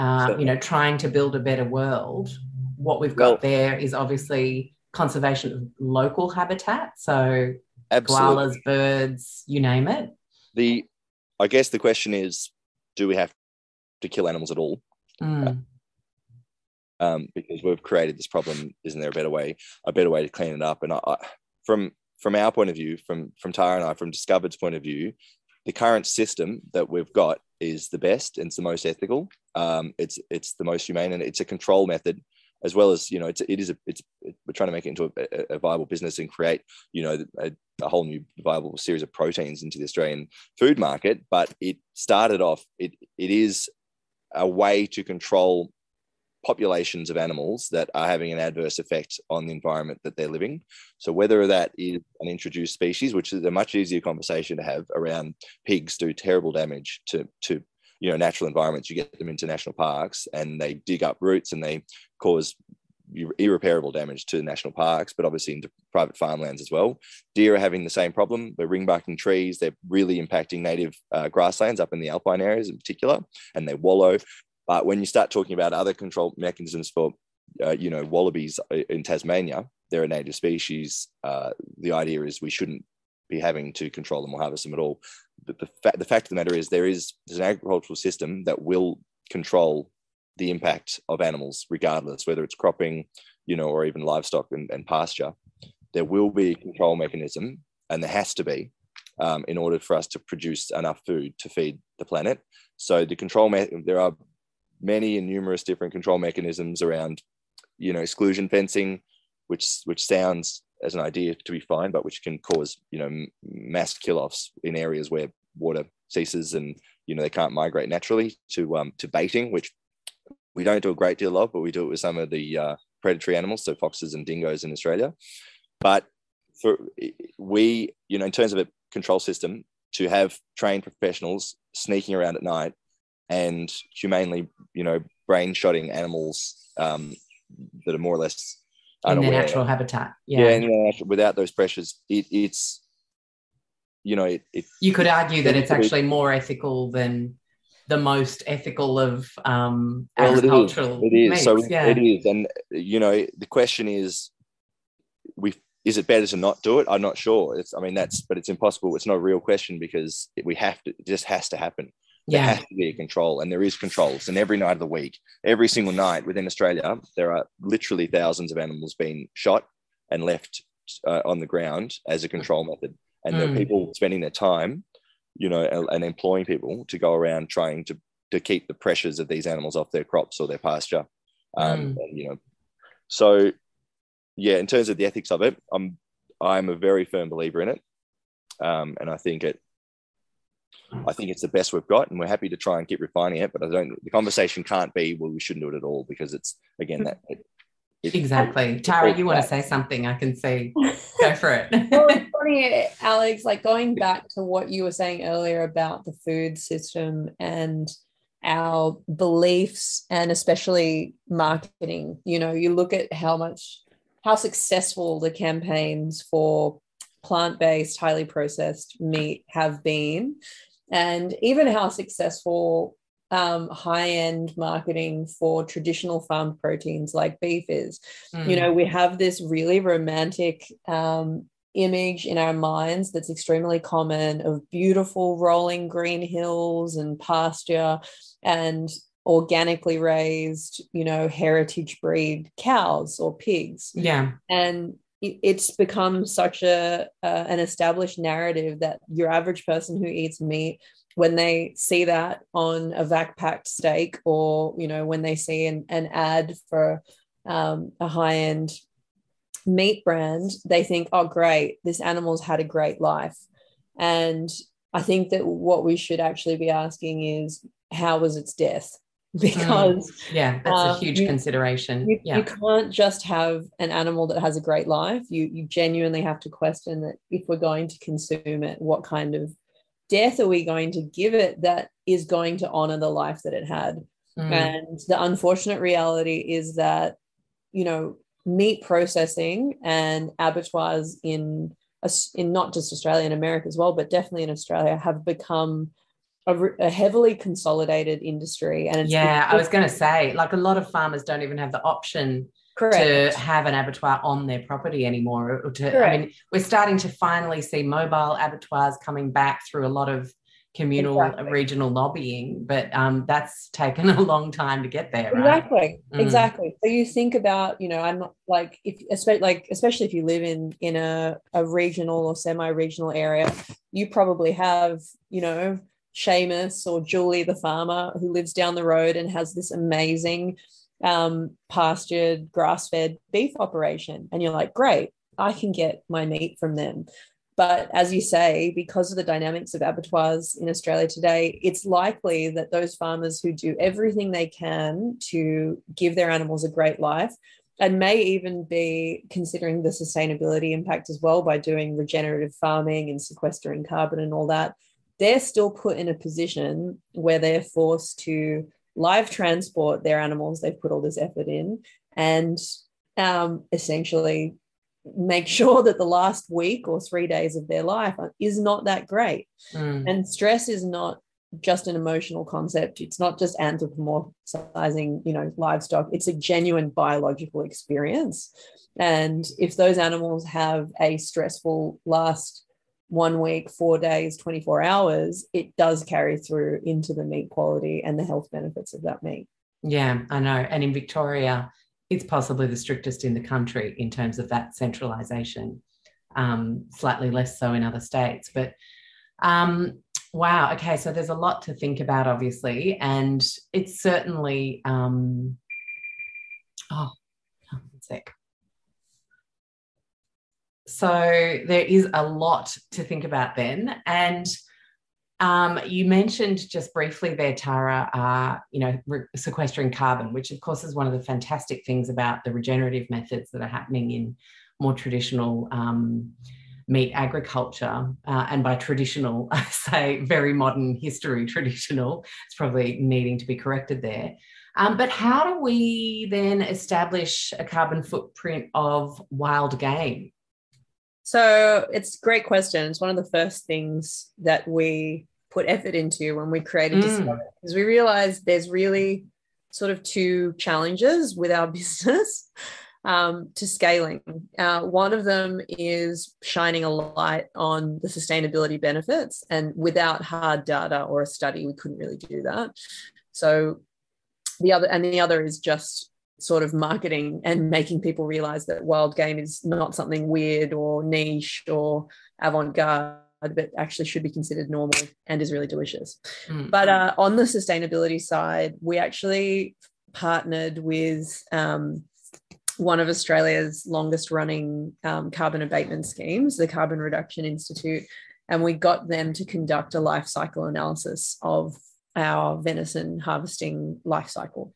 uh, you know, trying to build a better world, what we've got well, there is obviously conservation of local habitat. So koalas, birds, you name it. The I guess the question is, do we have to kill animals at all? Mm. Um, because we've created this problem. Isn't there a better way? A better way to clean it up? And I, I, from from our point of view, from from Tara and I, from Discovered's point of view, the current system that we've got is the best and it's the most ethical. Um, it's it's the most humane and it's a control method as well as you know it's it is a it's we're trying to make it into a, a viable business and create you know a, a, whole new viable series of proteins into the Australian food market. But it started off it it is a way to control populations of animals that are having an adverse effect on the environment that they're living. So whether that is an introduced species, which is a much easier conversation to have around pigs do terrible damage to to you know natural environments. You get them into national parks and they dig up roots and they cause irreparable damage to national parks, but obviously into private farmlands as well. Deer are having the same problem. They're ringbarking trees. They're really impacting native uh, grasslands up in the alpine areas in particular, and they wallow. But when you start talking about other control mechanisms for, uh, you know, wallabies in Tasmania, they're a native species. Uh, the idea is we shouldn't be having to control them or harvest them at all. But the, fa- the fact of the matter is there is there's an agricultural system that will control the impact of animals, regardless whether it's cropping, you know, or even livestock and, and pasture. There will be a control mechanism, and there has to be, um, in order for us to produce enough food to feed the planet. So the control, me- there are many and numerous different control mechanisms around, you know, exclusion fencing, which which sounds as an idea to be fine, but which can cause you know mass kill-offs in areas where water ceases and you know they can't migrate naturally to um, to baiting, which we don't do a great deal of, but we do it with some of the uh, predatory animals, so foxes and dingoes in Australia. But for we, you know, in terms of a control system, to have trained professionals sneaking around at night and humanely, you know, brain shotting animals um, that are more or less unaware. in their natural habitat. Yeah, yeah without those pressures, it, it's you know, it, it, you could argue that it's actually more ethical than the most ethical of um, well, agricultural. It is. It is. So yeah. it is, and you know, the question is, we is it better to not do it? I'm not sure. It's, I mean, that's, but it's impossible. It's not a real question because we have to. It just has to happen yeah. there has to be a control and there is controls and every night of the week every single night within australia there are literally thousands of animals being shot and left uh, on the ground as a control method and mm. there are hmm. people spending their time you know and, and, employing people to go around trying to to keep the pressures of these animals off their crops or their pasture um, mm. and, you know so yeah in terms of the ethics of it i'm i'm a very firm believer in it um, and i think it I think it's the best we've got, and we're happy to try and keep refining it. But I don't. The conversation can't be, well, we shouldn't do it at all because it's again that. It, it, exactly, Tara. You want to say something? I can see. (laughs) Go for it. well, it's (laughs) funny, Alexx. Like going back to what you were saying earlier about the food system and our beliefs, and especially marketing. You know, you look at how much, how successful the campaigns for plant-based highly processed meat have been and even how successful um, high-end marketing for traditional farmed proteins like beef is. Mm. You know, we have this really romantic um, image in our minds that's extremely common of beautiful rolling green hills and pasture and organically raised, you know, heritage breed cows or pigs. Yeah. And it's become such a uh, an established narrative that your average person who eats meat when they see that on a vac packed steak or you know when they see an, an ad for um, a high end meat brand they think oh great this animal's had a great life. And i think that what we should actually be asking is how was its death because mm, yeah that's um, a huge you, consideration you, yeah. you can't just have an animal that has a great life you you genuinely have to question that if we're going to consume it what kind of death are we going to give it that is going to honor the life that it had mm. and the unfortunate reality is that you know meat processing and abattoirs in in not just australia and america as well but definitely in australia have become a, a heavily consolidated industry and yeah i was going to say like a lot of farmers don't even have the option Correct. to have an abattoir on their property anymore. Or to, I mean, we're starting to finally see mobile abattoirs coming back through a lot of communal exactly. regional lobbying but um, that's taken (laughs) a long time to get there right? exactly mm. exactly so you think about you know i'm not like if especially like especially if you live in in a, a regional or semi-regional area you probably have you know Seamus or Julie the farmer who lives down the road and has this amazing um, pastured grass-fed beef operation. And you're like great I can get my meat from them. But as you say, because of the dynamics of abattoirs in Australia today, it's likely that those farmers who do everything they can to give their animals a great life and may even be considering the sustainability impact as well by doing regenerative farming and sequestering carbon and all that, they're still put in a position where they're forced to live transport their animals they've put all this effort in and um, essentially make (laughs) sure that the last week or three days of their life is not that great. Mm. And stress is not just an emotional concept. It's not just anthropomorphizing, you know, livestock. It's a genuine biological experience. And if those animals have a stressful last one week, four days, 24 hours, it does carry through into the meat quality and the health benefits of that meat. Yeah, I know. And in Victoria, it's possibly the strictest in the country in terms of that centralisation. Um, slightly less so in other states, but um, wow. Okay, so there's a lot to think about, obviously, and it's certainly. Um, oh, one sec. So there is a lot to think about then, and um, you mentioned just briefly there, Tara, uh, you know, re- sequestering carbon, which of course is one of the fantastic things about the regenerative methods that are happening in more traditional um, meat agriculture. Uh, and by traditional, (laughs) I say very modern history traditional. It's probably needing to be corrected there. Um, but how do we then establish a carbon footprint of wild game? So it's a great question. It's one of the first things that we put effort into when we created mm. Discover because we realized there's really sort of two challenges with our (laughs) business um, to scaling. Uh, one of them is shining a light on the sustainability benefits, and without hard data or a study, we couldn't really do that. So the other and the other is just sort of marketing and making people realize that wild game is not something weird or niche or avant-garde but actually should be considered normal and is really delicious. Mm. But uh, on the sustainability side, we actually partnered with um, one of Australia's longest running um, carbon abatement schemes, the Carbon Reduction Institute, and we got them to conduct a life cycle analysis of our venison harvesting life cycle.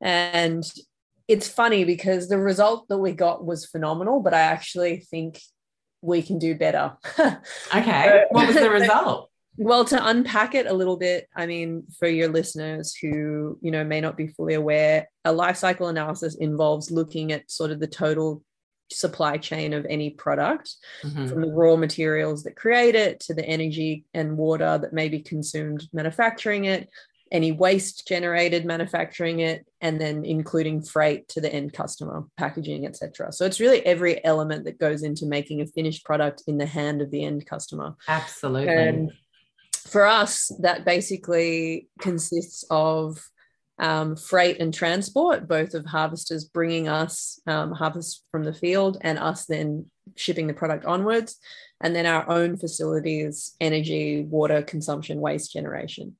And it's funny because the result that we got was phenomenal, but I actually think we can do better. (laughs) okay. what was the result? (laughs) Well, to unpack it a little bit, I mean, for your listeners who, you know, may not be fully aware, a life cycle analysis involves looking at sort of the total supply chain of any product mm-hmm. from the raw materials that create it to the energy and water that may be consumed manufacturing it any waste generated manufacturing it and then including freight to the end customer packaging etc so it's really every element that goes into making a finished product in the hand of the end customer. Absolutely. And for us that basically consists of um, freight and transport both of harvesters bringing us um, harvest from the field and us then shipping the product onwards. And then our own facilities energy water consumption waste generation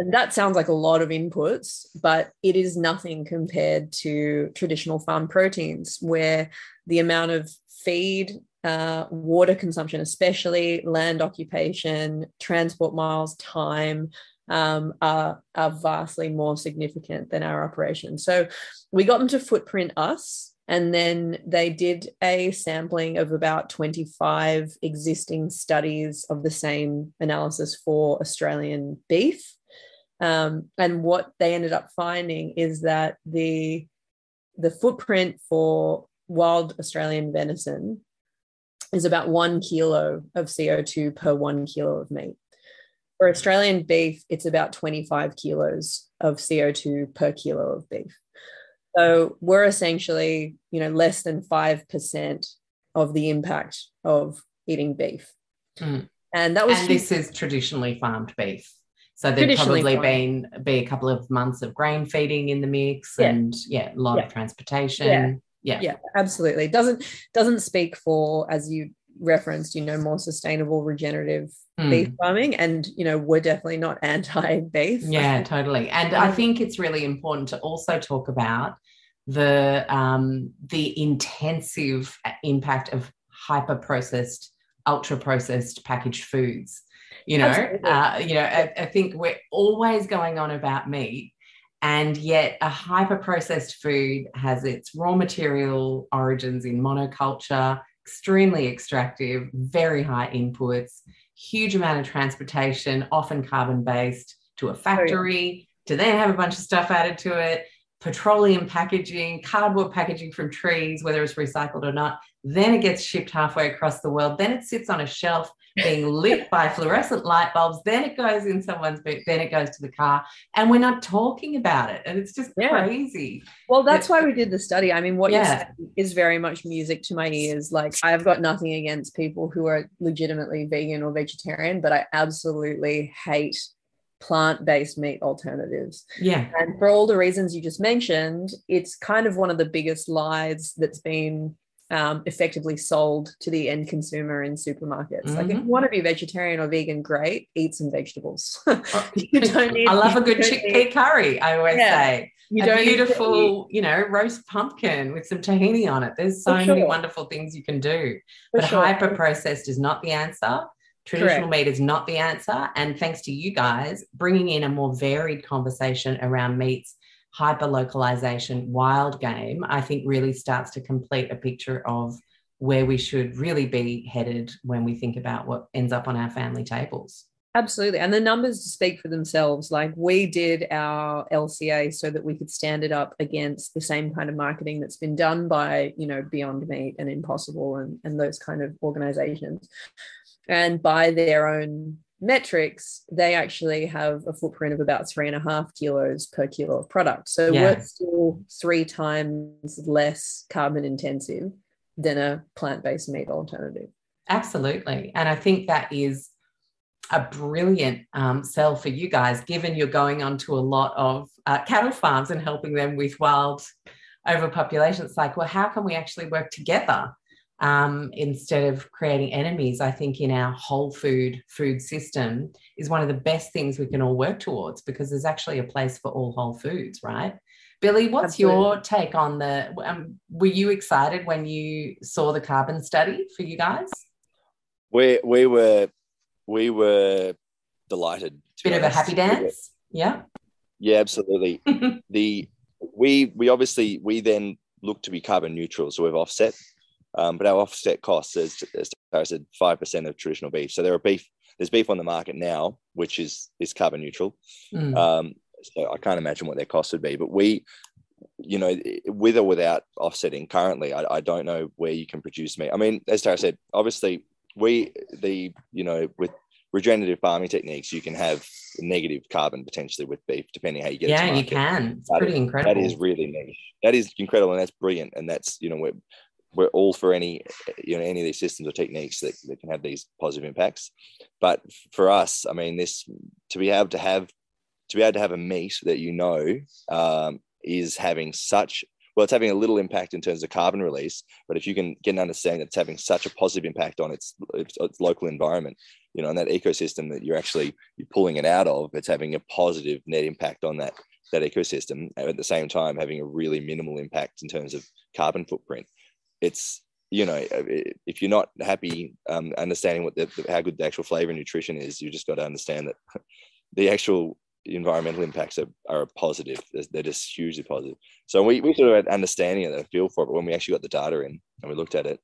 and that sounds like a lot of inputs, but it is nothing compared to traditional farm proteins, where the amount of feed, uh, water consumption, especially land occupation, transport miles, time, um, are, are vastly more significant than our operation. So we got them to footprint us. And then they did a sampling of about 25 existing studies of the same analysis for Australian beef. Um, and what they ended up finding is that the the footprint for wild Australian venison is about one kilo of CO2 per one kilo of meat. For Australian beef, it's about 25 kilos of CO2 per kilo of beef. So we're essentially, you know, less than 5% of the impact of eating beef. Mm. And that was and this is traditionally farmed beef. So there'd probably been be a couple of months of grain feeding in the mix yeah. and yeah, a lot yeah. of transportation. Yeah. yeah. Yeah, absolutely. Doesn't doesn't speak for as you referenced, you know, more sustainable regenerative mm. beef farming. And, you know, we're definitely not (laughs) anti beef. Yeah, totally. And I think it's really important to also talk about the um, the intensive impact of hyper processed, ultra processed packaged foods. You know, uh, you know, I, I think we're always going on about meat, and yet a hyper processed food has its raw material origins in monoculture extremely extractive very high inputs huge amount of transportation often carbon based to a factory to then have a bunch of stuff added to it petroleum packaging, cardboard packaging from trees, whether it's recycled or not. Then it gets shipped halfway across the world. Then it sits on a shelf being lit by fluorescent light bulbs. Then it goes in someone's boot. Then it goes to the car. And we're not talking about it. And it's just yeah. crazy. Well, that's why we did the study. I mean, what yeah. is very much music to my ears. Like, I've got nothing against people who are legitimately vegan or vegetarian, but I absolutely hate plant-based meat alternatives. Yeah. And for all the reasons you just mentioned, it's kind of one of the biggest lies that's been um, effectively sold to the end consumer in supermarkets. Mm-hmm. Like if you want to be vegetarian or vegan, great, eat some vegetables. Oh, (laughs) you don't need. I love a good chickpea curry. I always yeah. say. You a beautiful, you know, roast pumpkin with some tahini on it. There's so sure. many wonderful things you can do. For but sure. hyper processed is not the answer. Traditional Correct. meat is not the answer. And thanks to you guys bringing in a more varied conversation around meats, hyper localization, wild game, I think really starts to complete a picture of where we should really be headed when we think about what ends up on our family tables. Absolutely. And the numbers speak for themselves. Like we did our LCA so that we could stand it up against the same kind of marketing that's been done by, you know, Beyond Meat and Impossible and, and those kind of organizations and by their own metrics, they actually have a footprint of about three and a half kilos per kilo of product. So yeah. we're still three times less carbon intensive than a plant based meat alternative. Absolutely. And I think that is a brilliant um, sell for you guys, given you're going onto a lot of uh, cattle farms and helping them with wild overpopulation. It's like, well, how can we actually work together um, instead of creating enemies, I think in our whole food food system is one of the best things we can all work towards because there's actually a place for all whole foods, right? Billy, what's Absolutely. your take on the? Um, were you excited when you saw the carbon study for you guys? We we were we were delighted. Bit of a happy dance, yeah. Yeah, absolutely. (laughs) the we we obviously we then look to be carbon neutral, so we've offset um, but our offset costs, as, as Tara said, five percent of traditional beef. So there are beef. There's beef on the market now, which is is carbon neutral. Mm. Um, so I can't imagine what their costs would be. But we, you know, with or without offsetting, currently, I, I don't know where you can produce meat. I mean, as Tara said, obviously, we the you know with regenerative farming techniques, you can have negative carbon potentially with beef, depending how you get yeah, it. Yeah, you can. It's that pretty is, incredible. That is really niche. That is incredible, and that's brilliant. And that's you know we're we're all for any you know any of these systems or techniques that, that can have these positive impacts. But for us i mean this to be able to have to be able to have a meat that you know um, is having such well it's having a little impact in terms of carbon release but if you can get an understanding that it's having such a positive impact on its, its, its local environment you know and that ecosystem that you're actually you're pulling it out of it's having a positive net impact on that that ecosystem at the same time having a really minimal impact in terms of carbon footprint it's you know if you're not happy um, understanding what the, how good the actual flavor and nutrition is you just got to understand that (laughs) the actual environmental impacts are, are positive. They're just hugely positive. So we, we sort of had understanding of the feel for it but when we actually got the data in and we looked at it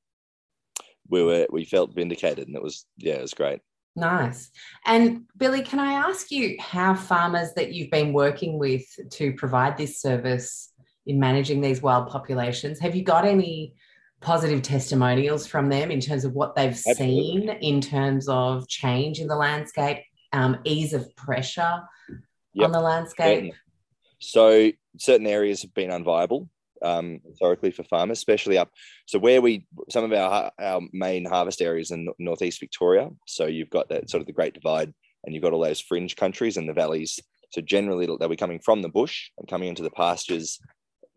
we were we felt vindicated and it was yeah it was great. Nice. And billy can i ask you how farmers that you've been working with to provide this service in managing these wild populations have you got any positive testimonials from them in terms of what they've Absolutely. seen in terms of change in the landscape, um, ease of pressure yep. on the landscape? So certain areas have been unviable. um, historically for farmers, especially up. So where we some of our our main harvest areas in northeast Victoria. So you've got that sort of the Great Divide, and you've got all those fringe countries and the valleys. So generally they'll be coming from the bush and coming into the pastures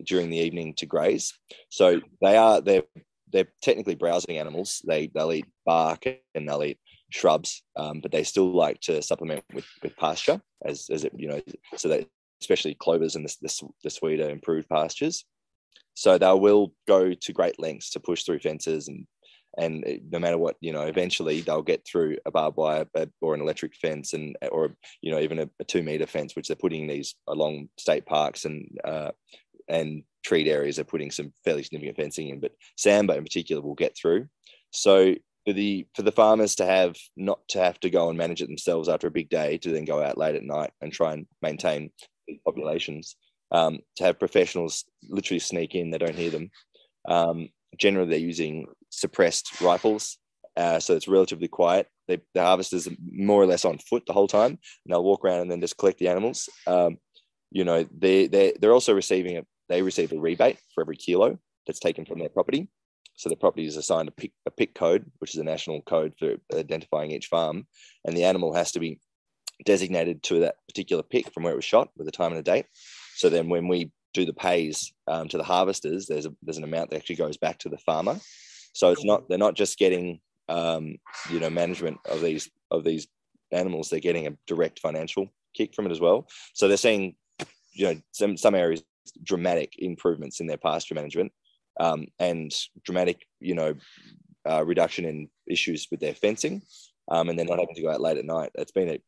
during the evening to graze. So they are they're they're technically browsing animals. They they'll eat bark and they'll eat shrubs, um, but they still like to supplement with with pasture as as it you know so that especially clovers and the, the, the sweeter improved pastures. So they will go to great lengths to push through fences and and no matter what you know eventually they'll get through a barbed wire or an electric fence and or you know even a, a two meter fence which they're putting these along state parks and uh, and treat areas they're putting some fairly significant fencing in but sambar in particular will get through. So for the for the farmers to have not to have to go and manage it themselves after a big day to then go out late at night and try and maintain populations um, to have professionals literally sneak in they don't hear them. Um, generally they're using suppressed rifles uh, so it's relatively quiet. They, the harvesters are more or less on foot the whole time and they'll walk around and then just collect the animals. Um, you know they they they're also receiving a they receive a rebate for every kilo that's taken from their property so the property is assigned a PIC, a PIC code, which is a national code for identifying each farm, and the animal has to be designated to that particular PIC from where it was shot with the time and a date. So then when we do the pays um, to the harvesters, there's a there's an amount that actually goes back to the farmer. So it's not they're not just getting um, you know management of these of these animals; they're getting a direct financial kick from it as well. So they're seeing you know some some areas dramatic improvements in their pasture management um, and dramatic, you know, uh, reduction in issues with their fencing, um, and they're not having to go out late at night. It's been a,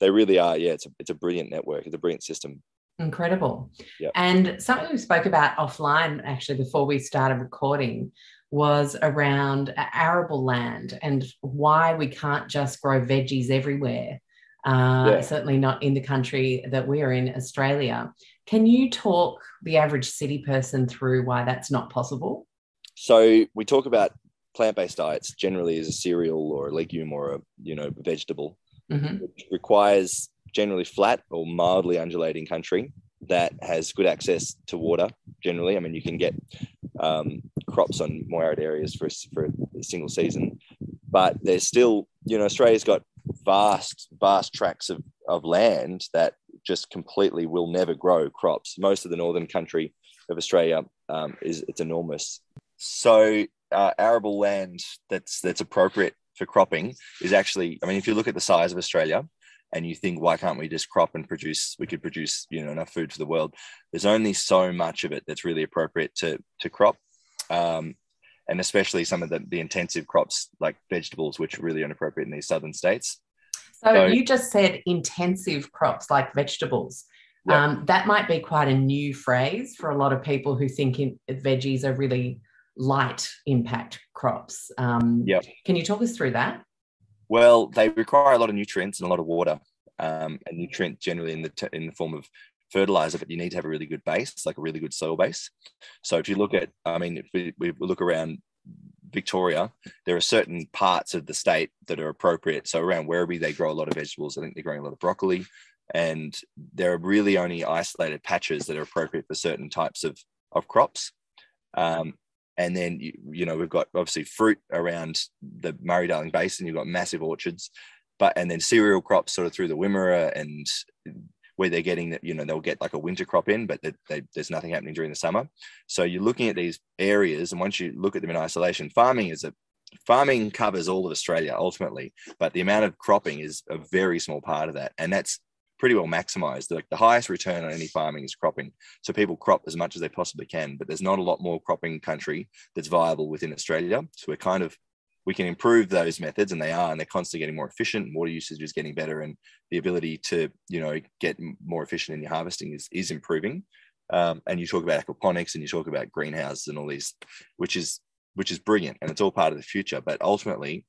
they really are, yeah. It's a it's a brilliant network. It's a brilliant system. Incredible. Yep. And something we spoke about offline actually before we started recording was around arable land and why we can't just grow veggies everywhere. Uh, yeah. Certainly not in the country that we're in, Australia. Can you talk the average city person through why that's not possible? So we talk about plant-based diets generally as a cereal or a legume or a you know vegetable, mm-hmm. which requires generally flat or mildly undulating country that has good access to water. Generally, I mean you can get um, crops on more arid areas for for a single season, but there's still you know Australia's got vast vast tracts of of land that just completely will never grow crops. Most of the northern country of Australia um, is it's enormous. So uh, arable land that's that's appropriate for cropping is actually, I mean, if you look at the size of Australia and you think, why can't we just crop and produce? We could produce, you know, enough food for the world. There's only so much of it that's really appropriate to to crop. Um, and especially some of the, the intensive crops like vegetables, which are really inappropriate in these southern states. So, so you just said intensive crops like vegetables. Yeah. Um, that might be quite a new phrase for a lot of people who think in, veggies are really light impact crops. Um, yeah. Can you talk us through that? Well, they require a lot of nutrients and a lot of water, um, and nutrient generally in the t- in the form of fertilizer, but you need to have a really good base, like a really good soil base. So if you look at, I mean, if we, we look around Victoria, there are certain parts of the state that are appropriate. So around Werribee, they grow a lot of vegetables. I think they're growing a lot of broccoli, and there are really only isolated patches that are appropriate for certain types of of crops. Um, and then you, you know we've got obviously fruit around the Murray Darling Basin. You've got massive orchards, but and then cereal crops sort of through the Wimmera and where they're getting that, you know, they'll get like a winter crop in, but they, they, there's nothing happening during the summer. So you're looking at these areas, and once you look at them in isolation, farming is a farming covers all of Australia ultimately, but the amount of cropping is a very small part of that, and that's pretty well maximized. Like the highest return on any farming is cropping. So people crop as much as they possibly can, but there's not a lot more cropping country that's viable within Australia. So we're kind of we can improve those methods and they are and they're constantly getting more efficient water usage is getting better and the ability to you know get more efficient in your harvesting is, is improving. Um, and you talk about aquaponics and you talk about greenhouses and all these which is which is brilliant and it's all part of the future. But ultimately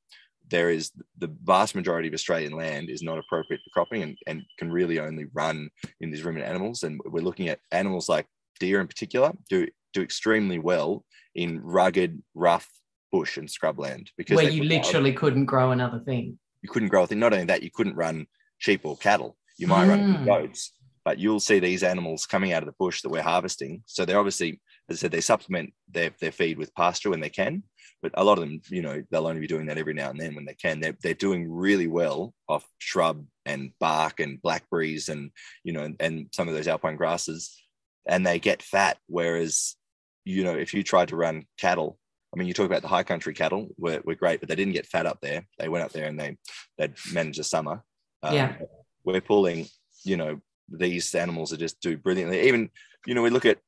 there is the vast majority of australian land is not appropriate for cropping and, and can really only run in these ruminant animals. And we're looking at animals like deer in particular do do extremely well in rugged rough bush and scrubland because where you literally couldn't grow another thing. You couldn't grow a thing. Not only that, you couldn't run sheep or cattle. You might mm. run goats, but you'll see these animals coming out of the bush that we're harvesting. So they're obviously as I said, they supplement their, their feed with pasture when they can, but a lot of them, you know, they'll only be doing that every now and then when they can. They're, they're doing really well off shrub and bark and blackberries and, you know, and, and some of those alpine grasses, and they get fat. Whereas, you know, if you tried to run cattle, I mean, you talk about the high country cattle were, were great, but they didn't get fat up there. They went up there and they they'd manage the summer. Um, yeah, we're pulling. You know, these animals are just do brilliantly. Even you know, we look at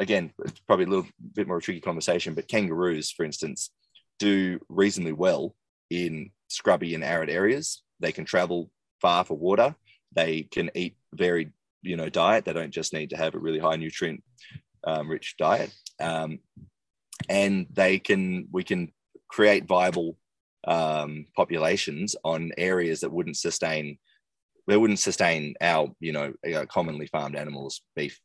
again, it's probably a little bit more tricky conversation, but kangaroos, for instance, do reasonably well in scrubby and arid areas. They can travel far for water. They can eat varied, you know, diet. They don't just need to have a really high nutrient um, rich diet. Um, and they can, we can create viable um, populations on areas that wouldn't sustain, they wouldn't sustain our, you know, commonly farmed animals, beef,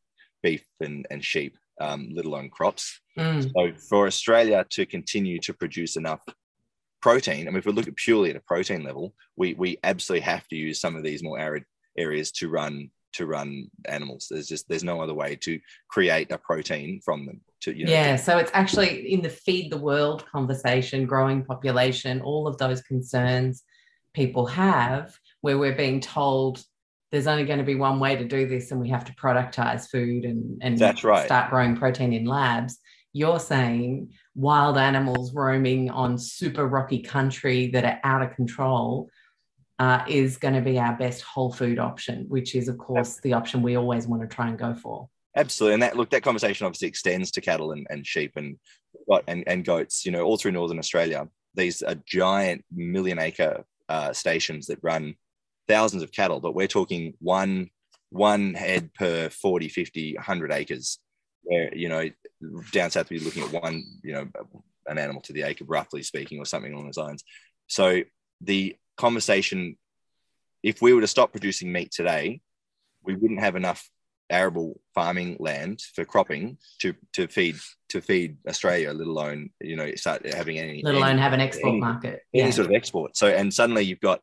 beef and, and sheep um, let alone crops. Mm. So for Australia to continue to produce enough protein, I mean, if we look at purely at a protein level, we we absolutely have to use some of these more arid areas to run to run animals. There's just there's no other way to create a protein from them. To you know, yeah, so it's actually in the feed the world conversation, growing population, all of those concerns people have, where we're being told there's only going to be one way to do this and we have to productize food and, and that's right. start growing protein in labs. You're saying wild animals roaming on super rocky country that are out of control uh, is going to be our best whole food option which is of course the option we always want to try and go for absolutely and that look that conversation obviously extends to cattle and, and sheep and and, and goats you know all through northern australia these are giant million acre uh, stations that run thousands of cattle, but we're talking one one head per 40, 50, 100 acres. Where, you know, down south, we're looking at one, you know, an animal to the acre, roughly speaking, or something along those lines. So the conversation, if we were to stop producing meat today, we wouldn't have enough arable farming land for cropping to to feed to feed Australia, let alone you know start having any let alone any, have an export any, market, any sort of export. So and suddenly you've got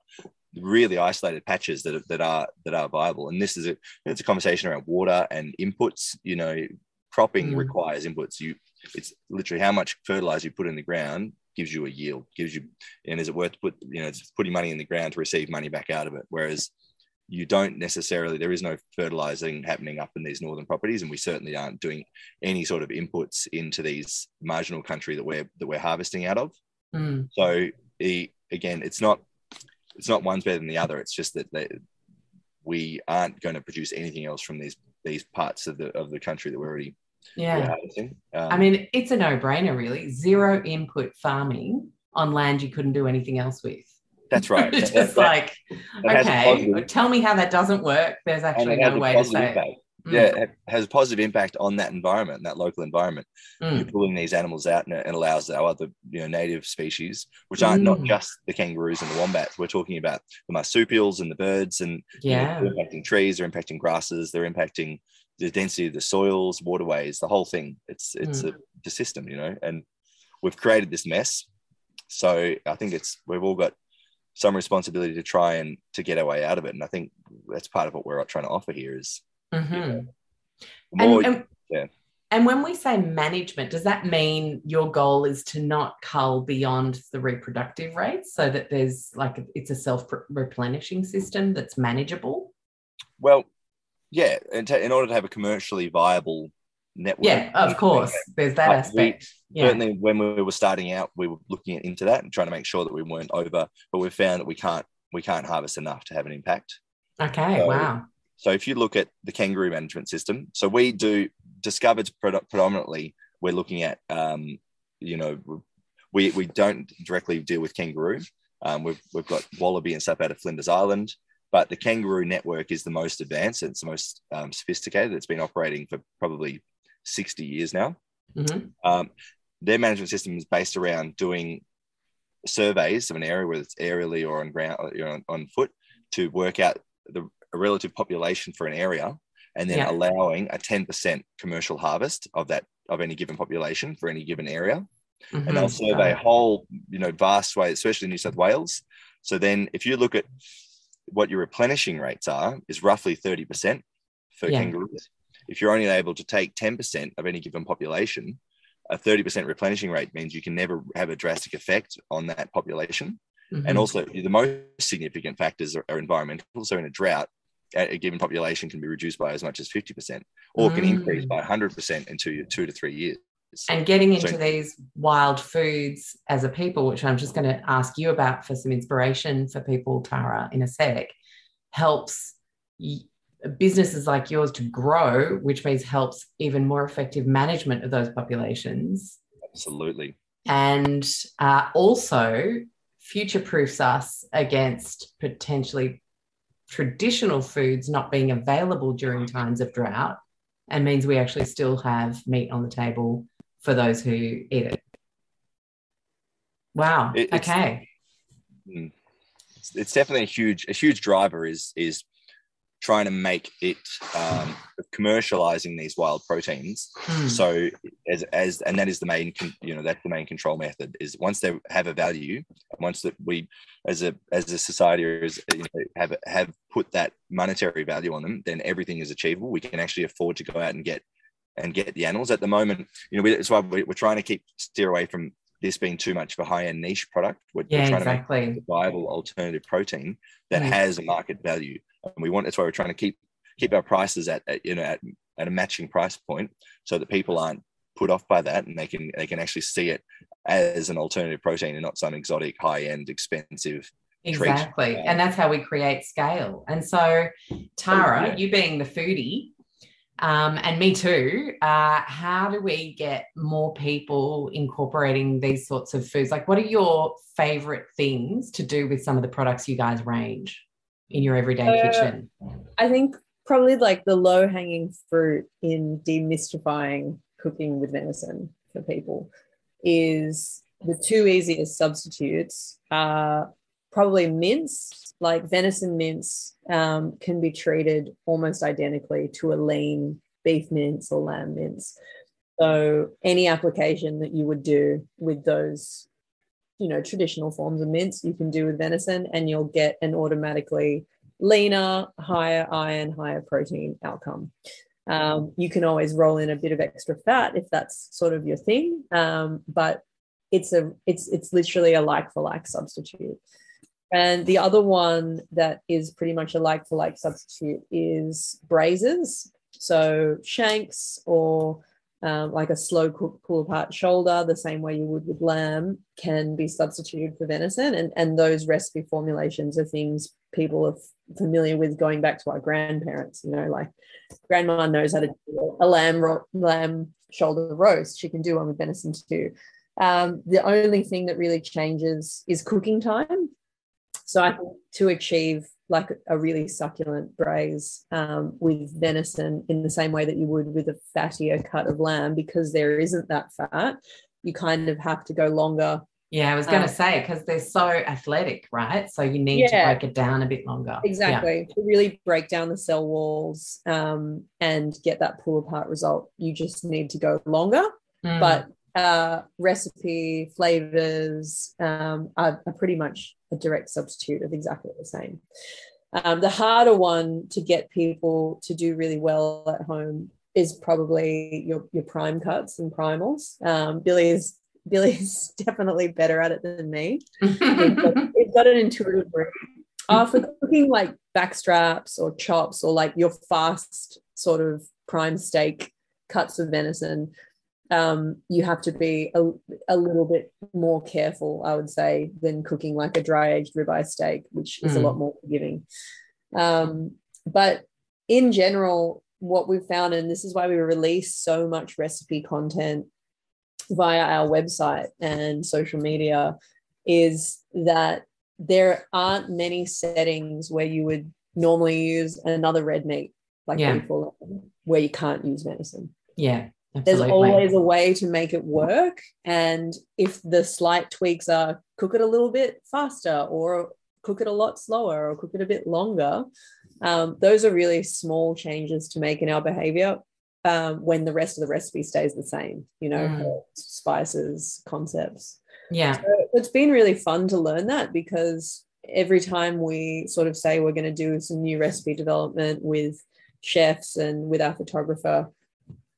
really isolated patches that, that are that are viable. And this is a it's a conversation around water and inputs. You know, cropping mm. requires inputs. You it's literally how much fertilizer you put in the ground gives you a yield, gives you and is it worth put you know it's putting money in the ground to receive money back out of it. Whereas you don't necessarily there is no fertilizing happening up in these northern properties and we certainly aren't doing any sort of inputs into these marginal country that we're that we're harvesting out of mm. so again it's not it's not one's better than the other. It's just that they, we aren't going to produce anything else from these these parts of the of the country that we're already yeah. Um, I mean, it's a no brainer, really. Zero input farming on land you couldn't do anything else with. That's right. (laughs) just that, like, that, okay, tell me how that doesn't work. There's actually no way to say. Impact. Mm. Yeah, it has a positive impact on that environment, that local environment. Mm. You're pulling these animals out and it allows our other, you know, native species, which aren't mm. not just the kangaroos and the wombats. We're talking about the marsupials and the birds, and yeah, you know, they're impacting trees, they're impacting grasses, they're impacting the density of the soils, waterways, the whole thing. It's it's mm. a the system, you know, and we've created this mess. So I think it's we've all got some responsibility to try and to get our way out of it, and I think that's part of what we're trying to offer here is Mm-hmm. More, and, and, yeah. and when we say management, does that mean your goal is to not cull beyond the reproductive rates so that there's like it's a self replenishing system that's manageable? Well, yeah, in, t- in order to have a commercially viable network. Yeah, of course. There's that aspect. We, yeah. Certainly, when we were starting out, we were looking into that and trying to make sure that we weren't over. But we found that we can't we can't harvest enough to have an impact. Okay. So, wow. So if you look at the kangaroo management system, so we do discovered predominantly we're looking at um, you know we we don't directly deal with kangaroo. Um, we've we've got wallaby and stuff out of Flinders Island, but the kangaroo network is the most advanced. It's the most um, sophisticated. It's been operating for probably sixty years now. Mm-hmm. Um, their management system is based around doing surveys of an area, whether it's aerially or on ground, you know, on foot, to work out the a relative population for an area and then yeah. allowing a 10% commercial harvest of that of any given population for any given area mm-hmm. and they'll survey a whole you know vast way especially in new south wales so then if you look at what your replenishing rates are is roughly 30% for yeah. kangaroos if you're only able to take 10% of any given population, a 30% replenishing rate means you can never have a drastic effect on that population. Mm-hmm. And also, the most significant factors are, are, environmental. So, in a drought, a given population can be reduced by as much as 50% or mm. can increase by 100% in two, two to three years. And getting into so, these wild foods as a people, which I'm just going to ask you about for some inspiration for people, Tara, in a sec, helps businesses like yours to grow, which means helps even more effective management of those populations. Absolutely. And uh, also future proofs us against potentially traditional foods not being available during times of drought and means we actually still have meat on the table for those who eat it. Wow. It, okay. Mm. It's, it's definitely a huge a huge driver is is trying to make it um, commercializing these wild proteins. Mm. So as, as and that is the main you know that's the main control method is once they have a value, once that we as a as a society is you know, have have put that monetary value on them, then everything is achievable. We can actually afford to go out and get and get the animals. At the moment, you know, that's why we're trying to keep steer away from this being too much of a high end niche product. We're, yeah, we're trying exactly. to make a viable alternative protein that mm. has a market value and we want that's why we're trying to keep keep our prices at, at you know at, at a matching price point so that people aren't put off by that and they can they can actually see it as an alternative protein and not some exotic high end expensive exactly treat. and that's how we create scale and so tara oh, yeah. you being the foodie um, and me too. Uh, how do we get more people incorporating these sorts of foods? Like, what are your favorite things to do with some of the products you guys range? In your everyday uh, kitchen? I think probably like the low hanging fruit in demystifying cooking with venison for people is the two easiest substitutes are probably mince, like venison mince um, can be treated almost identically to a lean beef mince or lamb mince. So any application that you would do with those you know traditional forms of mince you can do with venison and you'll get an automatically leaner higher iron higher protein outcome. Um, you can always roll in a bit of extra fat if that's sort of your thing um, but it's a it's it's literally a like for like substitute. And the other one that is pretty much a like for like substitute is braises so shanks or um, like a slow cook pull apart shoulder, the same way you would with lamb, can be substituted for venison. And, and those recipe formulations are things people are familiar with going back to our grandparents. You know, like grandma knows how to do a lamb, ro- lamb shoulder roast. She can do one with venison too. Um, the only thing that really changes is cooking time. So I think to achieve like a really succulent braise um, with venison in the same way that you would with a fattier cut of lamb because there isn't that fat. You kind of have to go longer. Yeah, I was going to um, say because they're so athletic, right? So you need yeah, to break it down a bit longer. Exactly. Yeah. To really break down the cell walls um, and get that pull apart result, you just need to go longer. Mm. But uh, recipe flavors um, are, are, pretty much a direct substitute of exactly the same. Um, the harder one to get people to do really well at home is probably your, your prime cuts and primals. Um, Billy is Billy's (laughs) definitely better at it than me. he's, got, (laughs) he's got an intuitive brain. Uh, for cooking like backstraps or chops or like your fast sort of prime steak cuts of venison, um, you have to be a, a little bit more careful, I would say, than cooking like a dry aged ribeye steak, which is mm. a lot more forgiving. Um, but in general, what we've found, and this is why we release so much recipe content via our website and social media, is that there aren't many settings where you would normally use another red meat, like yeah. where you can't use venison. Yeah. Absolutely. There's always a way to make it work. And if the slight tweaks are cook it a little bit faster or cook it a lot slower or cook it a bit longer, um, those are really small changes to make in our behavior um, when the rest of the recipe stays the same, you know, mm. spices, concepts. Yeah. So it's been really fun to learn that because every time we sort of say we're going to do some new recipe development with chefs and with our photographer,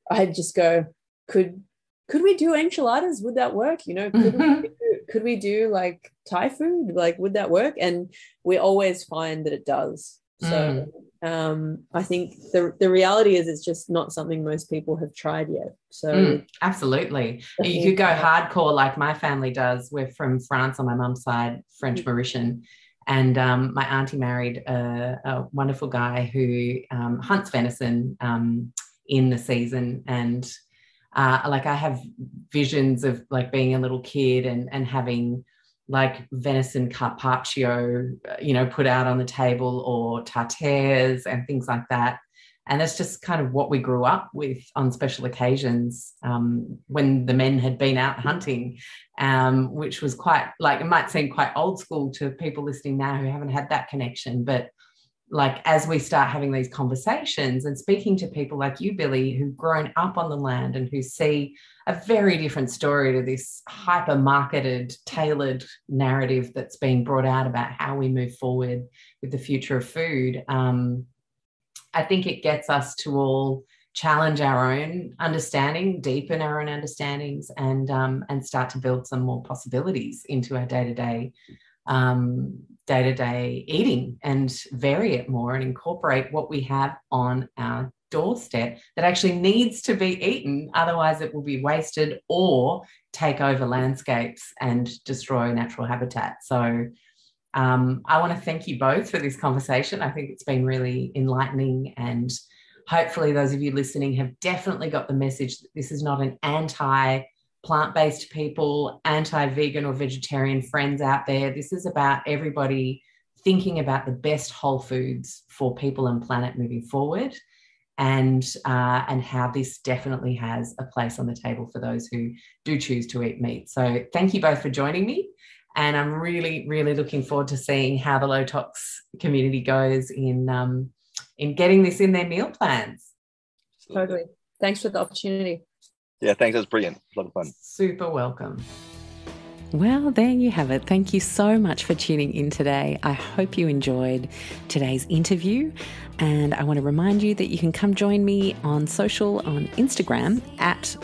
I'd just go, could could we do enchiladas? Would that work? You know, could, mm-hmm. we, do, could we do like Thai food? Like, would that work? And we always find that it does. So mm. um, I think the the reality is it's just not something most people have tried yet. So mm, absolutely, you could go hardcore like my family does. We're from France on my mum's side, French mm. Mauritian. And um, my auntie married a, a wonderful guy who um, hunts venison um, in the season. And uh, like I have visions of like being a little kid and, and having like venison carpaccio, you know, put out on the table or tartares and things like that. And that's just kind of what we grew up with on special occasions um, when the men had been out hunting, um, which was quite like it might seem quite old school to people listening now who haven't had that connection. But like as we start having these conversations and speaking to people like you, Billy, who've grown up on the land and who see a very different story to this hyper marketed, tailored narrative that's being brought out about how we move forward with the future of food. Um, I think it gets us to all challenge our own understanding, deepen our own understandings, and um, and start to build some more possibilities into our day to day to day day to day eating and vary it more and incorporate what we have on our doorstep that actually needs to be eaten. Otherwise, it will be wasted or take over landscapes and destroy natural habitat. So, um, I want to thank you both for this conversation. I think it's been really enlightening and hopefully those of you listening have definitely got the message that this is not an anti plant-based people anti-vegan or vegetarian friends out there this is about everybody thinking about the best whole foods for people and planet moving forward and uh, and how this definitely has a place on the table for those who do choose to eat meat. So thank you both for joining me. And I'm really, really looking forward to seeing how the low tox community goes in um, in getting this in their meal plans. Totally. Thanks for the opportunity. Yeah, thanks. That was brilliant. A lot of fun. Super welcome. Well, there you have it. Thank you so much for tuning in today. I hope you enjoyed today's interview. And I want to remind you that you can come join me on social on Instagram at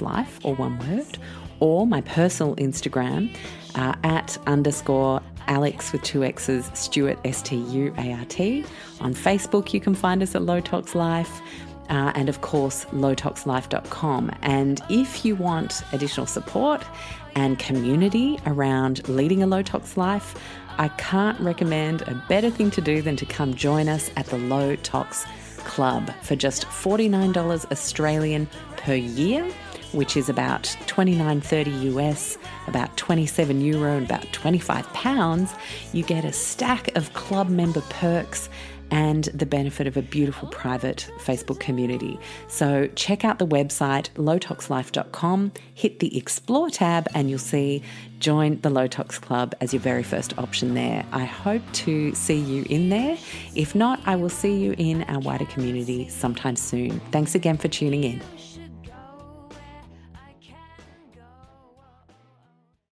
Life or one word, or my personal Instagram uh, at underscore Alex with two X's, Stuart, S T U A R T. On Facebook, you can find us at Low Tox Life. Uh, and of course, lowtoxlife.com. And if you want additional support and community around leading a low tox life, I can't recommend a better thing to do than to come join us at the Low Tox Club for just $49 Australian per year, which is about 29.30 US, about 27 euro and about 25 pounds. You get a stack of club member perks and the benefit of a beautiful private Facebook community. So check out the website lowtoxlife.com, hit the explore tab, and you'll see join the Low Tox Club as your very first option there. I hope to see you in there. If not, I will see you in our wider community sometime soon. Thanks again for tuning in.